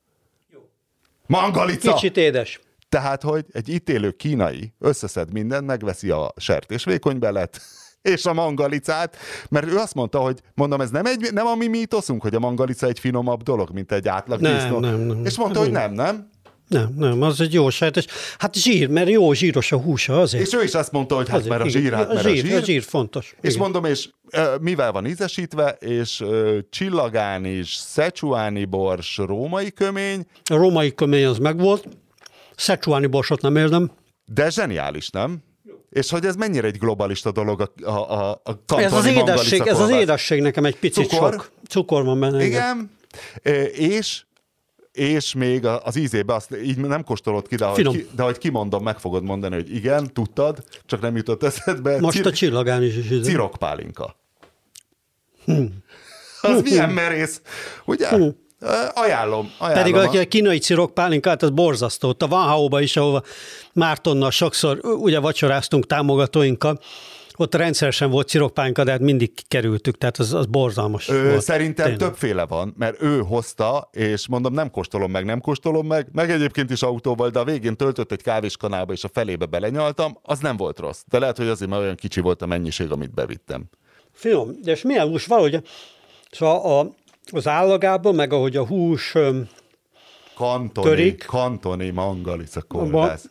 Mangalica! Kicsit édes. Tehát, hogy egy itt élő kínai összeszed mindent, megveszi a sertés vékonybelet, és a mangalicát, mert ő azt mondta, hogy mondom, ez nem, egy, nem a mi mítoszunk, hogy a mangalica egy finomabb dolog, mint egy átlag Nem, disznó. nem, nem. És mondta, hogy nem, nem. Nem, nem, az egy jó sajtos. Hát zsír, mert jó zsíros a húsa azért. És ő is azt mondta, hogy hát azért, mert a zsír, hát a mert a zsír, zsír. a zsír fontos. És igen. mondom, és mivel van ízesítve, és ö, csillagán is, szecsuáni bors, római kömény, A római kömény az megvolt, Szecsuáni borsot nem érdem. de zseniális, nem? És hogy ez mennyire egy globalista dolog a, a, a, kantoni Ez az édesség, ez az édesség nekem egy picit Cukor? sok. Cukor van benne. Igen, Ö, és és még az ízébe azt így nem kóstolod ki, de hogy, Finom. ki, de hogy kimondom, meg fogod mondani, hogy igen, tudtad, csak nem jutott eszedbe. Most Cir- a csillagán is is. cirokpálinka. Az milyen merész, ugye? Ö, Ajánlom, ajánlom. Pedig a a kínai cirokpálinkát, az borzasztó. A Van Hao-ba is, ahova Mártonnal sokszor ugye vacsoráztunk támogatóinkkal, ott rendszeresen volt cirokpálinka, de hát mindig kerültük, tehát az, az borzalmas Ö, volt. szerintem Tényleg. többféle van, mert ő hozta, és mondom, nem kóstolom meg, nem kóstolom meg, meg egyébként is autóval, de a végén töltött egy kávéskanába, és a felébe belenyaltam, az nem volt rossz. De lehet, hogy azért, mert olyan kicsi volt a mennyiség, amit bevittem. Finom, de és milyen hús valahogy, szóval a, az állagában, meg ahogy a hús, Kantoni, Törik. kantoni mangalica kolbász.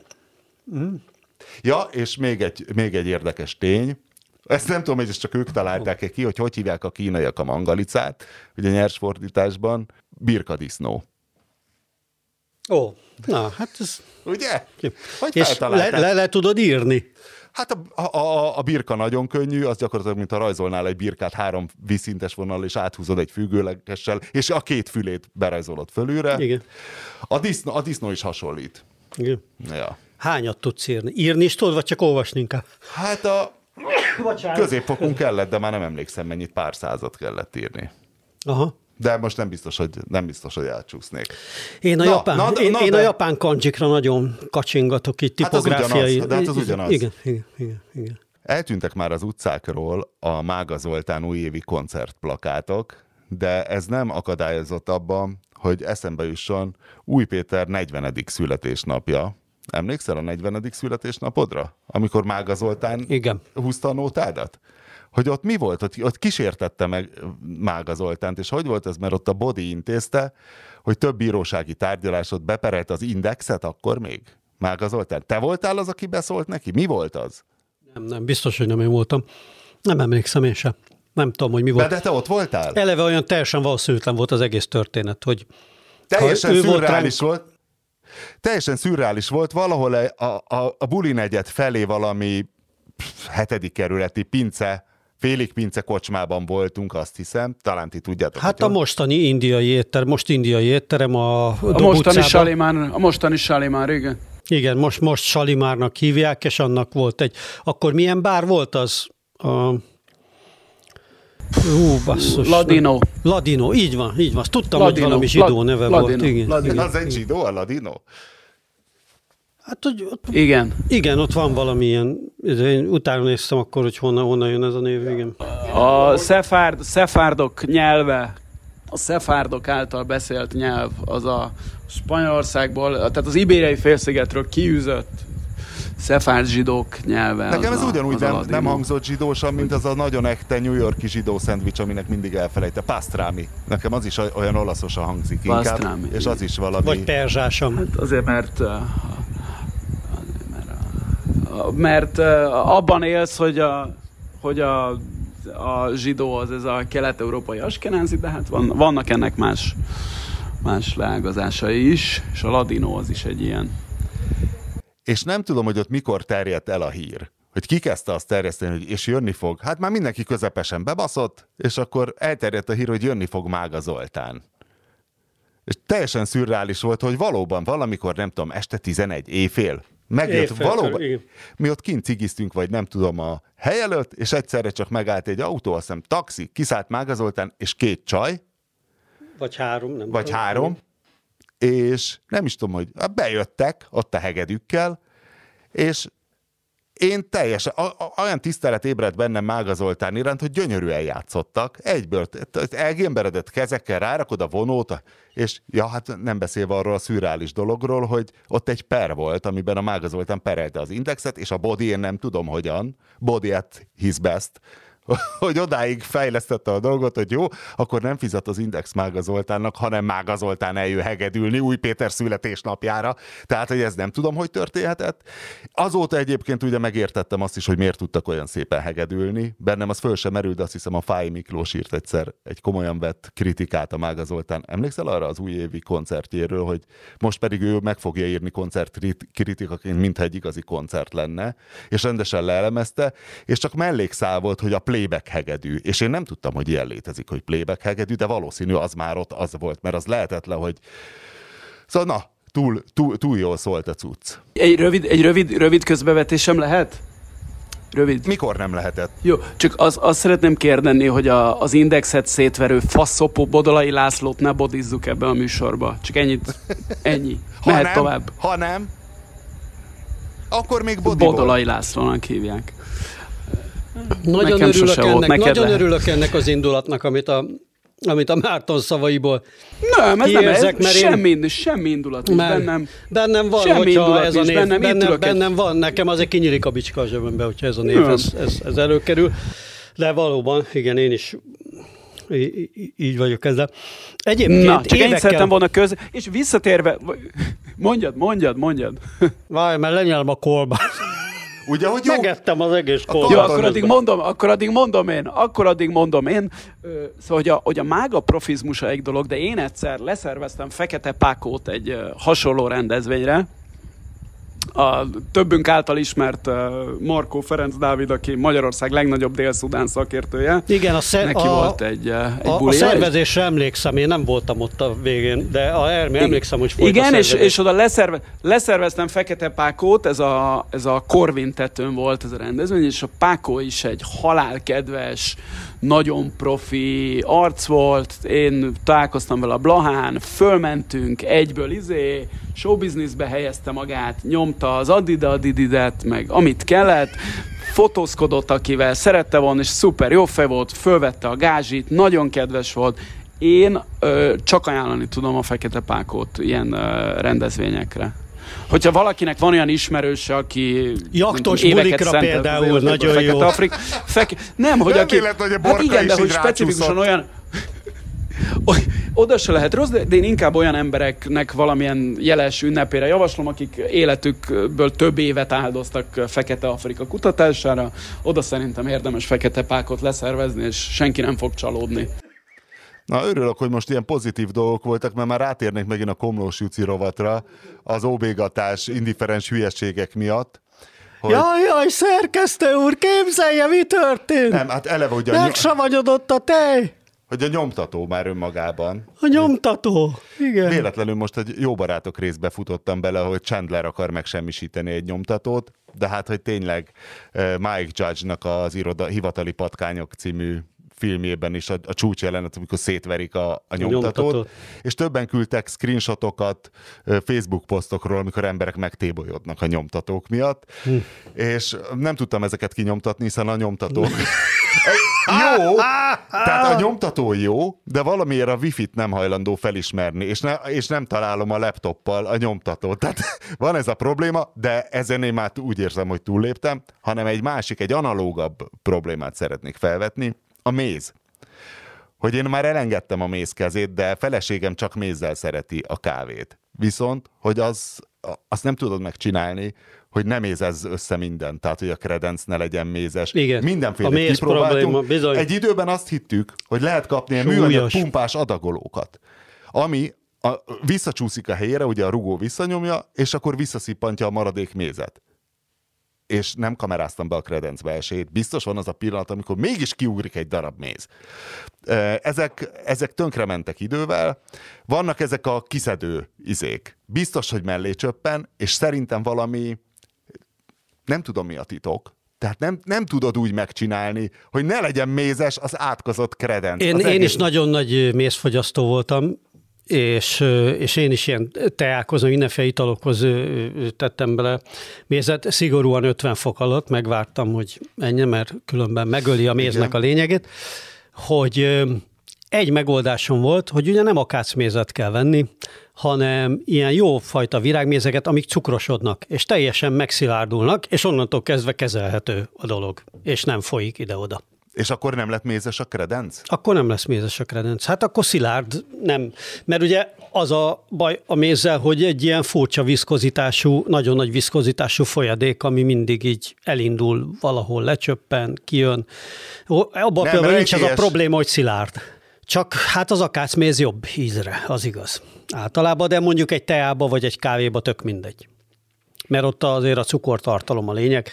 Ja, és még egy, még egy érdekes tény, ezt nem tudom, hogy ezt csak ők találták-e ki, hogy hogy hívják a kínaiak a mangalicát, ugye nyers fordításban, birkadisznó. ó, na, hát ez... Ugye? Hogy És le, le, le tudod írni. Hát a, a, a, a birka nagyon könnyű, az gyakorlatilag, mint ha rajzolnál egy birkát három vízszintes vonal, és áthúzod egy függőlegessel, és a két fülét berajzolod fölülre. Igen. A disznó, a disznó is hasonlít. Igen. Ja. Hányat tudsz írni? Írni is tudod, vagy csak olvasni inkább? Hát a Bocsánat. középfokunk kellett, de már nem emlékszem, mennyit pár százat kellett írni. Aha. De most nem biztos, hogy, nem biztos, hogy elcsúsznék. Én a, Na, japán, na, de- én, na, én a de- japán kanjikra nagyon kacsingatok, így Hát az tipográfiai. ugyanaz, de hát az ugyanaz. Igen, igen, igen, igen. Eltűntek már az utcákról a Mága Zoltán újévi koncertplakátok, de ez nem akadályozott abban, hogy eszembe jusson Új Péter 40. születésnapja. Emlékszel a 40. születésnapodra? Amikor Mága Zoltán Igen. húzta a nótádat? Hogy ott mi volt? Ott, ott kísértette meg Mága Zoltánt, és hogy volt ez? Mert ott a Bodi intézte, hogy több bírósági tárgyalásot beperelt az indexet akkor még? Mága Zoltán, te voltál az, aki beszólt neki? Mi volt az? Nem, nem, biztos, hogy nem én voltam. Nem emlékszem én sem. Nem tudom, hogy mi De, volt. de te ott voltál? Eleve olyan teljesen valószínűtlen volt az egész történet, hogy Teljesen ő volt ránk- volt. Teljesen szürreális volt. Valahol a, a, a buli negyed felé valami hetedik kerületi pince félig pince kocsmában voltunk, azt hiszem, talán ti tudjátok. Hát a hogy- mostani indiai étterem, most indiai étterem a, A Dob mostani utcában. Salimár, a mostani Salimár, igen. Igen, most, most Salimárnak hívják, és annak volt egy... Akkor milyen bár volt az? A... Hú, basszus. Ladino. Ladino, így van, így van. Azt tudtam, Ladino, hogy valami zsidó Lad- neve Ladino, volt. Igen, Ladino. igen. Az egy zsidó, a Ladino? Hát, hogy ott, Igen. igen, ott van valami ilyen, én utána néztem akkor, hogy honnan, honnan jön ez a név, igen. A szefárd, szefárdok nyelve, a szefárdok által beszélt nyelv, az a Spanyolországból, tehát az ibériai félszigetről kiűzött szefárd zsidók nyelve. Nekem ez a, ugyanúgy nem, nem hangzott zsidósan, mint az a nagyon ekte New Yorki zsidó szendvics, aminek mindig elfelejte. Pastrami. Nekem az is olyan olaszosan hangzik inkább. Pastrami, És az is valami... Vagy perzsásam. Hát azért, mert, uh, azért, mert, uh, mert abban élsz, hogy a, hogy a, a zsidó az ez a kelet-európai askenázi, de hát van, vannak ennek más, más leágazásai is, és a ladino az is egy ilyen. És nem tudom, hogy ott mikor terjedt el a hír. Hogy ki kezdte azt terjeszteni, hogy és jönni fog. Hát már mindenki közepesen bebaszott, és akkor elterjedt a hír, hogy jönni fog Mága Zoltán. És teljesen szürreális volt, hogy valóban valamikor, nem tudom, este 11 éjfél, megjött Éjfél, valóban. igen. Mi ott kint cigiztünk, vagy nem tudom, a hely előtt, és egyszerre csak megállt egy autó, azt hiszem taxi, kiszállt Mága Zoltán, és két csaj, Vagy három, nem vagy tudom. három, és nem is tudom, hogy hát bejöttek ott a hegedükkel, és én teljesen, olyan tisztelet ébredt bennem Mága Zoltán iránt, hogy gyönyörűen játszottak. Egyből, elgémberedett kezekkel rárakod a vonót, és ja, hát nem beszélve arról a szürreális dologról, hogy ott egy per volt, amiben a Mága Zoltán perelte az indexet, és a body én nem tudom hogyan, body at his best, hogy odáig fejlesztette a dolgot, hogy jó, akkor nem fizet az Index Mága Zoltánnak, hanem Mága Zoltán eljön hegedülni új Péter születésnapjára. Tehát, hogy ez nem tudom, hogy történhetett. Azóta egyébként ugye megértettem azt is, hogy miért tudtak olyan szépen hegedülni. Bennem az föl sem merült, azt hiszem a Fáj Miklós írt egyszer egy komolyan vett kritikát a Mága Zoltán. Emlékszel arra az újévi koncertjéről, hogy most pedig ő meg fogja írni koncert kritikaként, mintha egy igazi koncert lenne, és rendesen leelemezte, és csak mellékszál volt, hogy a playback hegedű. És én nem tudtam, hogy ilyen létezik, hogy playback hegedű, de valószínű az már ott az volt, mert az lehetetlen, hogy... Szóval na, túl, túl, túl jól szólt a cucc. Egy rövid, egy rövid, rövid közbevetésem lehet? Rövid. Mikor nem lehetett? Jó, csak az, azt szeretném kérdeni, hogy a, az indexet szétverő faszopó Bodolai Lászlót ne bodizzuk ebbe a műsorba. Csak ennyit. Ennyi. Ha Mehet nem, tovább. Ha nem, akkor még body volt. Bodolai Lászlónak hívják. Nagyon Nekem örülök, volt, ennek, neked nagyon lehet. örülök ennek az indulatnak, amit a, amit a Márton szavaiból Nem, ez nem, ez Kiérzek, mert én- semmi, semmi indulat nincs bennem. Bennem van, Semmi hogyha ez a név, bennem, bennem, bennem van, nekem azért kinyílik a bicska a zsebembe, hogyha ez a név, Nem. ez, ez, ez előkerül. De valóban, igen, én is így vagyok ezzel. Egyébként Na, csak évekkel... szerettem volna köz... És visszatérve... Mondjad, mondjad, mondjad. Várj, mert lenyelem a kolba. Ugye, hogy jó? Megettem az egész. Jó, Pont akkor addig mondom, akkor addig mondom én, akkor addig mondom én. Szóval, hogy a, hogy a mága profizmusa egy dolog, de én egyszer leszerveztem Fekete Pákót egy hasonló rendezvényre, a többünk által ismert uh, Markó Ferenc Dávid, aki Magyarország legnagyobb dél-szudán szakértője. Igen, a, szer- Neki a, volt egy, uh, egy a, a és- szervezésre emlékszem, én nem voltam ott a végén, de a Ermi emlékszem, hogy folyt Igen, és, és oda leszerve, leszerveztem Fekete Pákót, ez a, ez a Corvin tetőn volt ez a rendezvény, és a Pákó is egy halálkedves, nagyon profi arc volt, én találkoztam vele a Blahán, fölmentünk, egyből izé, showbizniszbe helyezte magát, nyomta az adida adididet, meg amit kellett, fotózkodott akivel, szerette volna, és szuper jó fej volt, fölvette a gázsit, nagyon kedves volt, én ö, csak ajánlani tudom a Fekete Pákót ilyen ö, rendezvényekre. Hogyha valakinek van olyan ismerőse, aki Jaktos bulikra szentelt az például nagyon jó. Afrik, feke, nem, hogy Nem aki... véletlen, hogy a hát igen, de hogy specifikusan olyan... Oda se lehet rossz, de én inkább olyan embereknek valamilyen jeles ünnepére javaslom, akik életükből több évet áldoztak Fekete Afrika kutatására. Oda szerintem érdemes Fekete Pákot leszervezni, és senki nem fog csalódni. Na, örülök, hogy most ilyen pozitív dolgok voltak, mert már rátérnék megint a Komlós Juci rovatra az óbégatás, indiferens hülyeségek miatt. hogy... Jaj, jaj, szerkesztő úr, képzelje, mi történt? Nem, hát eleve ugye... Megsavanyodott a tej! Hogy a nyomtató már önmagában. A nyomtató, igen. Véletlenül most egy jó barátok részbe futottam bele, hogy Chandler akar megsemmisíteni egy nyomtatót, de hát, hogy tényleg Mike Judge-nak az iroda, hivatali patkányok című filmjében is a, a csúcs jelenet, amikor szétverik a, a nyomtatót, nyomtatót, és többen küldtek screenshotokat Facebook posztokról, amikor emberek megtébolyodnak a nyomtatók miatt, hm. és nem tudtam ezeket kinyomtatni, hiszen a nyomtató... jó, tehát a nyomtató jó, de valamiért a wifi-t nem hajlandó felismerni, és, ne, és nem találom a laptoppal a nyomtatót. Tehát van ez a probléma, de ezen én már úgy érzem, hogy túlléptem, hanem egy másik, egy analógabb problémát szeretnék felvetni, a méz. Hogy én már elengedtem a méz kezét, de feleségem csak mézzel szereti a kávét. Viszont, hogy az, azt nem tudod megcsinálni, hogy nem mézez össze minden, tehát hogy a kredenc ne legyen mézes. Igen. Mindenféle a méz probléma, bizony. Egy időben azt hittük, hogy lehet kapni egy műanyag pumpás adagolókat, ami a, visszacsúszik a helyére, ugye a rugó visszanyomja, és akkor visszaszippantja a maradék mézet és nem kameráztam be a kredencbe esélyt. Biztos van az a pillanat, amikor mégis kiugrik egy darab méz. Ezek, ezek tönkre mentek idővel. Vannak ezek a kiszedő izék. Biztos, hogy mellé csöppen, és szerintem valami, nem tudom mi a titok, tehát nem, nem tudod úgy megcsinálni, hogy ne legyen mézes az átkozott kredenc. Én, én egész... is nagyon nagy mézfogyasztó voltam, és, és én is ilyen teákozom, mindenféle italokhoz tettem bele mézet, szigorúan 50 fok alatt megvártam, hogy ennyi, mert különben megöli a méznek Igen. a lényegét, hogy egy megoldásom volt, hogy ugye nem akácmézet kell venni, hanem ilyen jó fajta virágmézeket, amik cukrosodnak, és teljesen megszilárdulnak, és onnantól kezdve kezelhető a dolog, és nem folyik ide-oda. És akkor nem lett mézes a kredenc? Akkor nem lesz mézes a kredenc. Hát akkor szilárd nem. Mert ugye az a baj a mézzel, hogy egy ilyen furcsa viszkozitású, nagyon nagy viszkozitású folyadék, ami mindig így elindul, valahol lecsöppen, kijön. Abban például nincs az a probléma, hogy szilárd. Csak hát az akácméz jobb ízre, az igaz. Általában, de mondjuk egy teába vagy egy kávéba tök mindegy. Mert ott azért a cukortartalom a lényeg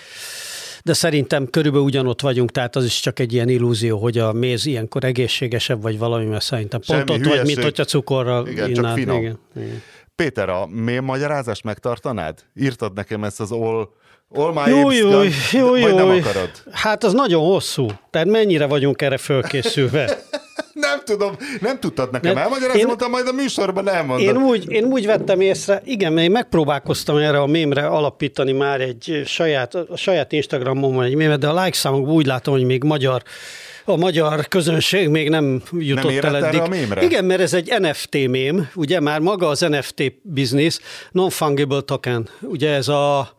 de szerintem körülbelül ugyanott vagyunk, tehát az is csak egy ilyen illúzió, hogy a méz ilyenkor egészségesebb, vagy valami, mert szerintem pont Semmi ott hülyeség. vagy, mint hogyha cukorral igen, innád. Csak finom. Igen, igen. Péter, a mély magyarázást megtartanád? Írtad nekem ezt az all All my jó, jó, jó, jó, nem akarod? Hát az nagyon hosszú. Tehát mennyire vagyunk erre fölkészülve? nem tudom, nem tudtad nekem Mert elmagyarázni, én, mondtam, majd a műsorban elmondod. Én úgy, én úgy vettem észre, igen, mert én megpróbálkoztam erre a mémre alapítani már egy saját, a saját Instagramon egy mémet, de a like számok úgy látom, hogy még magyar a magyar közönség még nem jutott nem el eddig. A mémre? Igen, mert ez egy NFT mém, ugye már maga az NFT business, non-fungible token, ugye ez a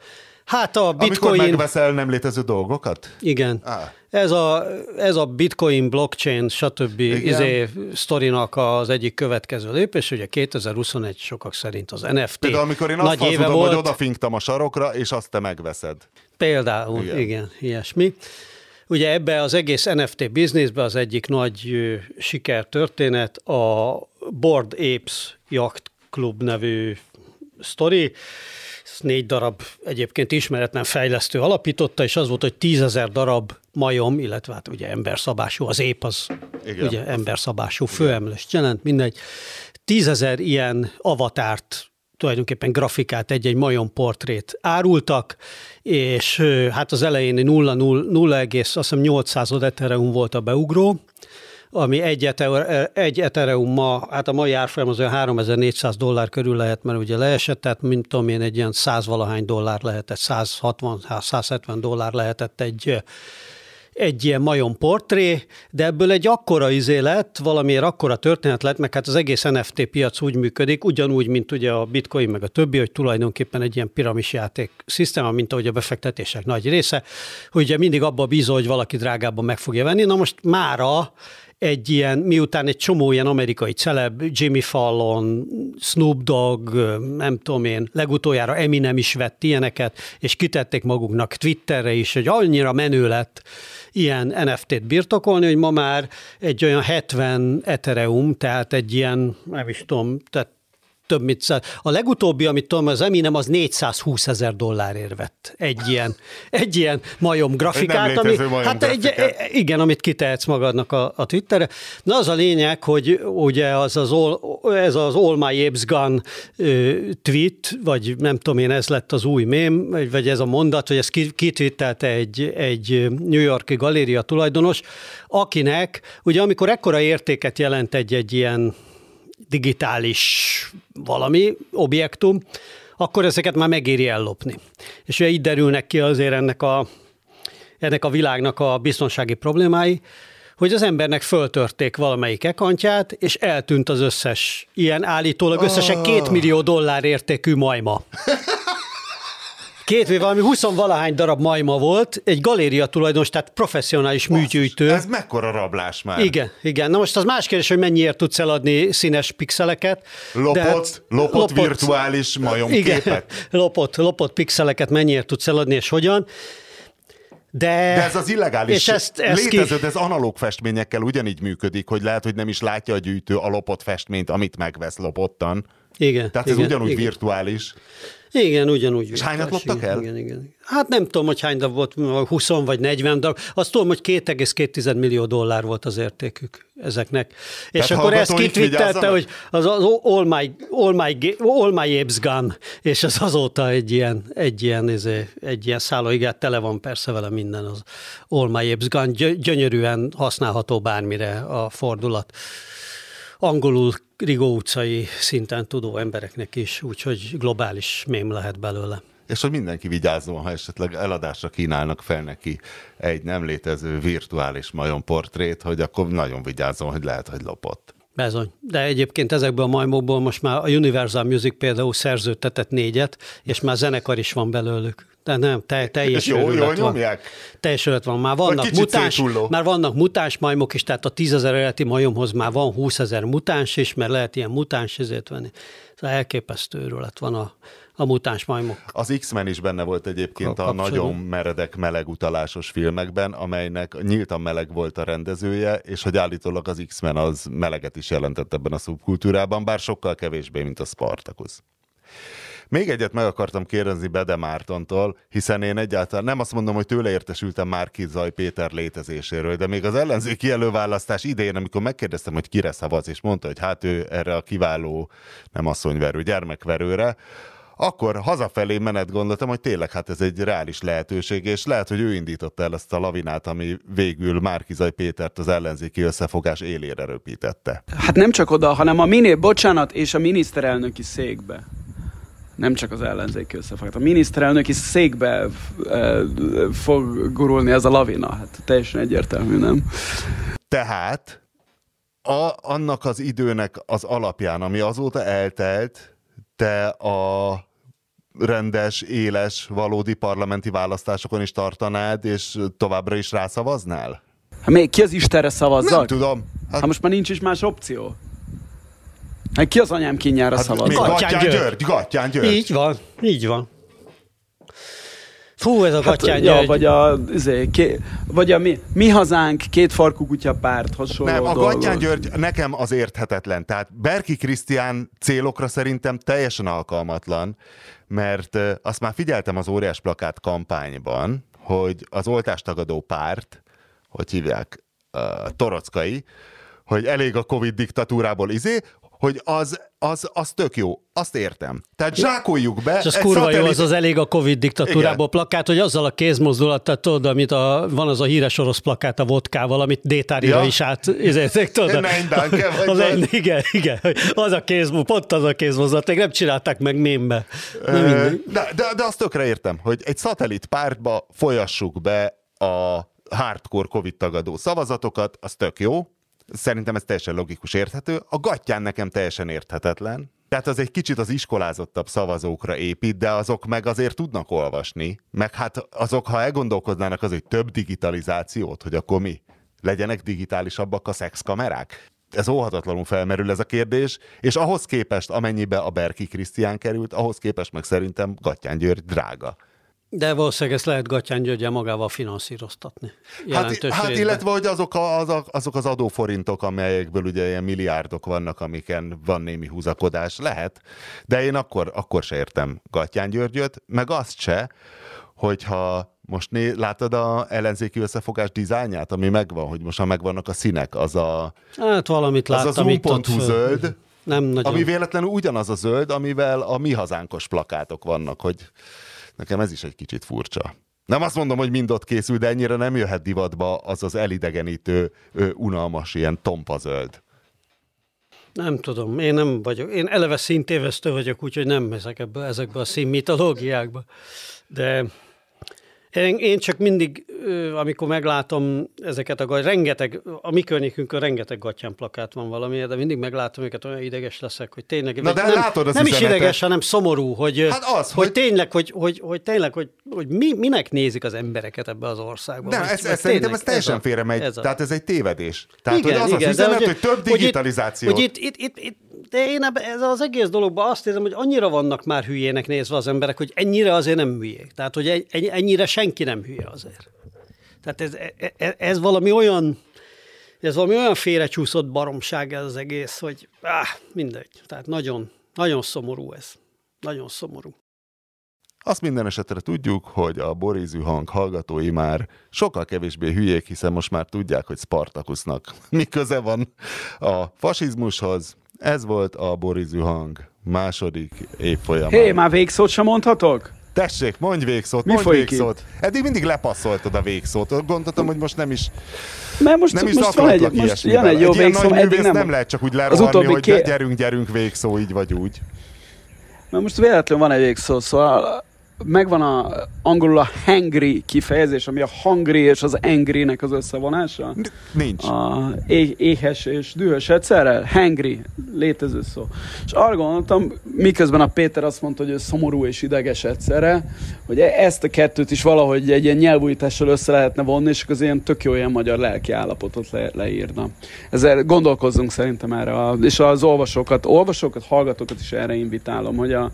Hát a bitcoin... Amikor megveszel nem létező dolgokat? Igen. Ah. Ez, a, ez a bitcoin, blockchain, stb. Izé, sztorinak az egyik következő lépés, ugye 2021 sokak szerint az NFT Például amikor én azt hazudom, volt. hogy odafinktam a sarokra, és azt te megveszed. Például, igen, igen ilyesmi. Ugye ebbe az egész NFT bizniszbe az egyik nagy sikertörténet a Board Apes Yacht Club nevű sztori, négy darab egyébként ismeretlen fejlesztő alapította, és az volt, hogy tízezer darab majom, illetve hát ugye emberszabású, az ép az Igen. ugye emberszabású, főemlőst jelent, mindegy. Tízezer ilyen avatárt tulajdonképpen grafikát, egy-egy majom portrét árultak, és hát az elején 0, 0, 0, azt hiszem 800 Ethereum volt a beugró, ami egy, ethereum, egy Ethereum ma, hát a mai árfolyam az olyan 3400 dollár körül lehet, mert ugye leesett, tehát mint tudom én, egy ilyen 100 valahány dollár lehetett, 160-170 dollár lehetett egy egy ilyen majom portré, de ebből egy akkora izé lett, valamiért akkora történet lett, meg hát az egész NFT piac úgy működik, ugyanúgy, mint ugye a bitcoin meg a többi, hogy tulajdonképpen egy ilyen piramis játék szisztéma, mint ahogy a befektetések nagy része, hogy ugye mindig abba bízol, hogy valaki drágábban meg fogja venni. Na most mára egy ilyen, miután egy csomó ilyen amerikai celeb, Jimmy Fallon, Snoop Dogg, nem tudom én, legutoljára Eminem is vett ilyeneket, és kitették maguknak Twitterre is, hogy annyira menő lett ilyen NFT-t birtokolni, hogy ma már egy olyan 70 Ethereum, tehát egy ilyen, nem is tudom, tehát több mint száz. A legutóbbi, amit tudom, az Eminem, az 420 ezer dollárért vett egy ilyen, egy ilyen majom grafikát. ami, majom hát grafikát. egy, igen, amit kitehetsz magadnak a, a Twitterre. Na az a lényeg, hogy ugye az az all, ez az All My Apes Gun tweet, vagy nem tudom én, ez lett az új mém, vagy ez a mondat, hogy ezt kitwittelte egy, egy New Yorki galéria tulajdonos, akinek, ugye amikor ekkora értéket jelent egy, egy ilyen digitális valami objektum, akkor ezeket már megéri ellopni. És ugye így derülnek ki azért ennek a, ennek a világnak a biztonsági problémái, hogy az embernek föltörték valamelyik ekantját, és eltűnt az összes ilyen állítólag összesen két millió dollár értékű majma. Két vagy valami 20 valahány darab majma volt, egy galéria tulajdonos, tehát professzionális Basz, műgyűjtő. Ez mekkora rablás már? Igen, igen. Na most az más kérdés, hogy mennyiért tudsz eladni színes pixeleket. Lopott, de, lopott, lopott virtuális majomképet. Igen, lopott, lopott pixeleket mennyiért tudsz eladni, és hogyan. De, de ez az illegális és ezt, ezt létező, ki... ez analóg festményekkel ugyanígy működik, hogy lehet, hogy nem is látja a gyűjtő a lopott festményt, amit megvesz lopottan. Igen. Tehát igen, ez ugyanúgy igen. virtuális. Igen, ugyanúgy. És hányat loptak el? Igen, igen. Hát nem tudom, hogy hány darab volt, 20 vagy 40 darab. Azt tudom, hogy 2,2 millió dollár volt az értékük ezeknek. Tehát és akkor ezt kitvittelte, hogy az, az all, my, all, my, all my apes gun, és ez azóta egy ilyen, egy ilyen, izé, egy ilyen szállóigát tele van persze vele minden az all my apes gun, gyönyörűen használható bármire a fordulat angolul Rigó utcai szinten tudó embereknek is, úgyhogy globális mém lehet belőle. És hogy mindenki vigyázzon, ha esetleg eladásra kínálnak fel neki egy nem létező virtuális majom portrét, hogy akkor nagyon vigyázzon, hogy lehet, hogy lopott. Bezony. De egyébként ezekből a majmokból most már a Universal Music például szerződtetett négyet, és már zenekar is van belőlük. De nem, te, teljes jó, jó van. nyomják? Teljes örület van. Már vannak, mutáns, már vannak mutáns majmok is, tehát a tízezer eredeti majomhoz már van 20 ezer mutáns is, mert lehet ilyen mutáns ezért venni. Szóval elképesztő őrület van a, a mutáns majmok. Az X-Men is benne volt egyébként a, a nagyon meredek meleg utalásos filmekben, amelynek nyíltan meleg volt a rendezője, és hogy állítólag az X-Men az meleget is jelentett ebben a szubkultúrában, bár sokkal kevésbé, mint a Spartacus. Még egyet meg akartam kérdezni Bede Mártontól, hiszen én egyáltalán nem azt mondom, hogy tőle értesültem már Zaj Péter létezéséről, de még az ellenzéki előválasztás idején, amikor megkérdeztem, hogy kire szavaz, és mondta, hogy hát ő erre a kiváló, nem asszonyverő, gyermekverőre, akkor hazafelé menet gondoltam, hogy tényleg hát ez egy reális lehetőség, és lehet, hogy ő indította el ezt a lavinát, ami végül Márkizaj Pétert az ellenzéki összefogás élére röpítette. Hát nem csak oda, hanem a miné, bocsánat, és a miniszterelnöki székbe nem csak az ellenzéki összefogás. A miniszterelnöki székbe e, fog gurulni ez a lavina. Hát teljesen egyértelmű, nem? Tehát a, annak az időnek az alapján, ami azóta eltelt, te a rendes, éles, valódi parlamenti választásokon is tartanád, és továbbra is rászavaznál? Hát még ki az Istenre szavazzak? Nem tudom. Hát, hát most már nincs is más opció. Hát ki az anyám kínjára hát szavaz? Gattyán György. György. Gattyán György. Így van, így van. Fú, ez a hát, Gattyán ja, vagy a, izé, ké, vagy a mi, mi hazánk két farkú kutya párt hasonló Nem, a Gattyán György nekem az érthetetlen. Tehát Berki Krisztián célokra szerintem teljesen alkalmatlan, mert azt már figyeltem az óriás plakát kampányban, hogy az oltástagadó párt, hogy hívják, uh, Torockai, hogy elég a Covid diktatúrából izé, hogy az, az, az tök jó, azt értem. Tehát zsákoljuk be. És az kurva szatellit... jó, az az elég a Covid diktatúrából Igen. plakát, hogy azzal a kézmozdulattal tudod, amit a, van az a híres orosz plakát a vodkával, amit Détárira ja. is át, ezért, tudod. vagy az egy, igen, igen, az a kézmozdulat, pont az a kézmozdulat, még nem csinálták meg mémbe. De, de, de azt tökre értem, hogy egy szatellit pártba folyassuk be a hardcore Covid tagadó szavazatokat, az tök jó, Szerintem ez teljesen logikus, érthető. A gatyán nekem teljesen érthetetlen. Tehát az egy kicsit az iskolázottabb szavazókra épít, de azok meg azért tudnak olvasni. Meg hát azok, ha elgondolkodnának az, hogy több digitalizációt, hogy akkor mi? Legyenek digitálisabbak a szexkamerák? Ez óhatatlanul felmerül ez a kérdés, és ahhoz képest, amennyibe a Berki Krisztián került, ahhoz képest meg szerintem Gattyán György drága. De valószínűleg ezt lehet Gatyán Györgyel magával finanszíroztatni. Hát, hát illetve, hogy azok, a, azok, azok az adóforintok, amelyekből ugye ilyen milliárdok vannak, amiken van némi húzakodás, lehet. De én akkor, akkor se értem Gatyán Györgyöt, meg azt se, hogyha most né, látod a ellenzéki összefogás dizájnját, ami megvan, hogy most ha megvannak a színek, az a... Hát valamit láttam az az itt ott zöld. Nem nagyon. ami véletlenül ugyanaz a zöld, amivel a mi hazánkos plakátok vannak, hogy nekem ez is egy kicsit furcsa. Nem azt mondom, hogy mind ott készül, de ennyire nem jöhet divatba az az elidegenítő, unalmas, ilyen tompa zöld. Nem tudom, én nem vagyok. Én eleve szintévesztő vagyok, úgyhogy nem mezek ebbe, ezekbe a színmitológiákba. De én, én csak mindig, amikor meglátom ezeket a gat- rengeteg, a mi környékünkön rengeteg gatyán plakát van valami, de mindig meglátom őket, olyan ideges leszek, hogy tényleg, Na de nem, látod az nem is ideges, hanem szomorú, hogy, Hát az, hogy, hogy- tényleg, hogy, hogy, hogy tényleg, hogy, hogy mi, minek nézik az embereket ebbe az országba. Nem, ez, ez szerintem ez teljesen a- félre megy. ez a- Tehát ez egy tévedés. Tehát igen, hogy az igen, az üzenet, hogy, több hogy itt- digitalizáció. Hogy itt, itt, itt, itt, de én ebbe, ez az egész dologban azt érzem, hogy annyira vannak már hülyének nézve az emberek, hogy ennyire azért nem hülyék. Tehát, hogy ennyire senki nem hülye azért. Tehát ez, ez, ez valami olyan, ez valami olyan félrecsúszott baromság ez az egész, hogy áh, mindegy. Tehát nagyon, nagyon szomorú ez. Nagyon szomorú. Azt minden esetre tudjuk, hogy a borízű hang hallgatói már sokkal kevésbé hülyék, hiszen most már tudják, hogy Spartakusznak mi köze van a fasizmushoz. Ez volt a borízű hang második évfolyamán. Hé, már végszót sem mondhatok? Tessék, mondj végszót, Mi mondj végszót. Eddig mindig lepasszoltad a végszót. Gondoltam, hogy most nem is, Mert most, nem is most van egy, most jön egy jó ilyen végszó, nagy eddig nem. nem lehet csak úgy lerohanni, hogy ké- gyerünk, gyerünk, végszó, így vagy úgy. Mert most véletlenül van egy végszó, szóval megvan a, angolul a hangry kifejezés, ami a hungry és az angry-nek az összevonása. Nincs. A é- éhes és dühös egyszerre. Hangry, létező szó. És arra gondoltam, miközben a Péter azt mondta, hogy ő szomorú és ideges egyszerre, hogy e- ezt a kettőt is valahogy egy ilyen nyelvújítással össze lehetne vonni, és az ilyen tök jó ilyen magyar lelki állapotot le- leírna. Ezzel gondolkozzunk szerintem erre, a, és az olvasókat, olvasókat, hallgatókat is erre invitálom, hogy a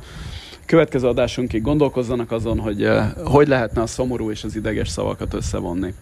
következő adásunkig gondolkozzanak azon, hogy eh, hogy lehetne a szomorú és az ideges szavakat összevonni.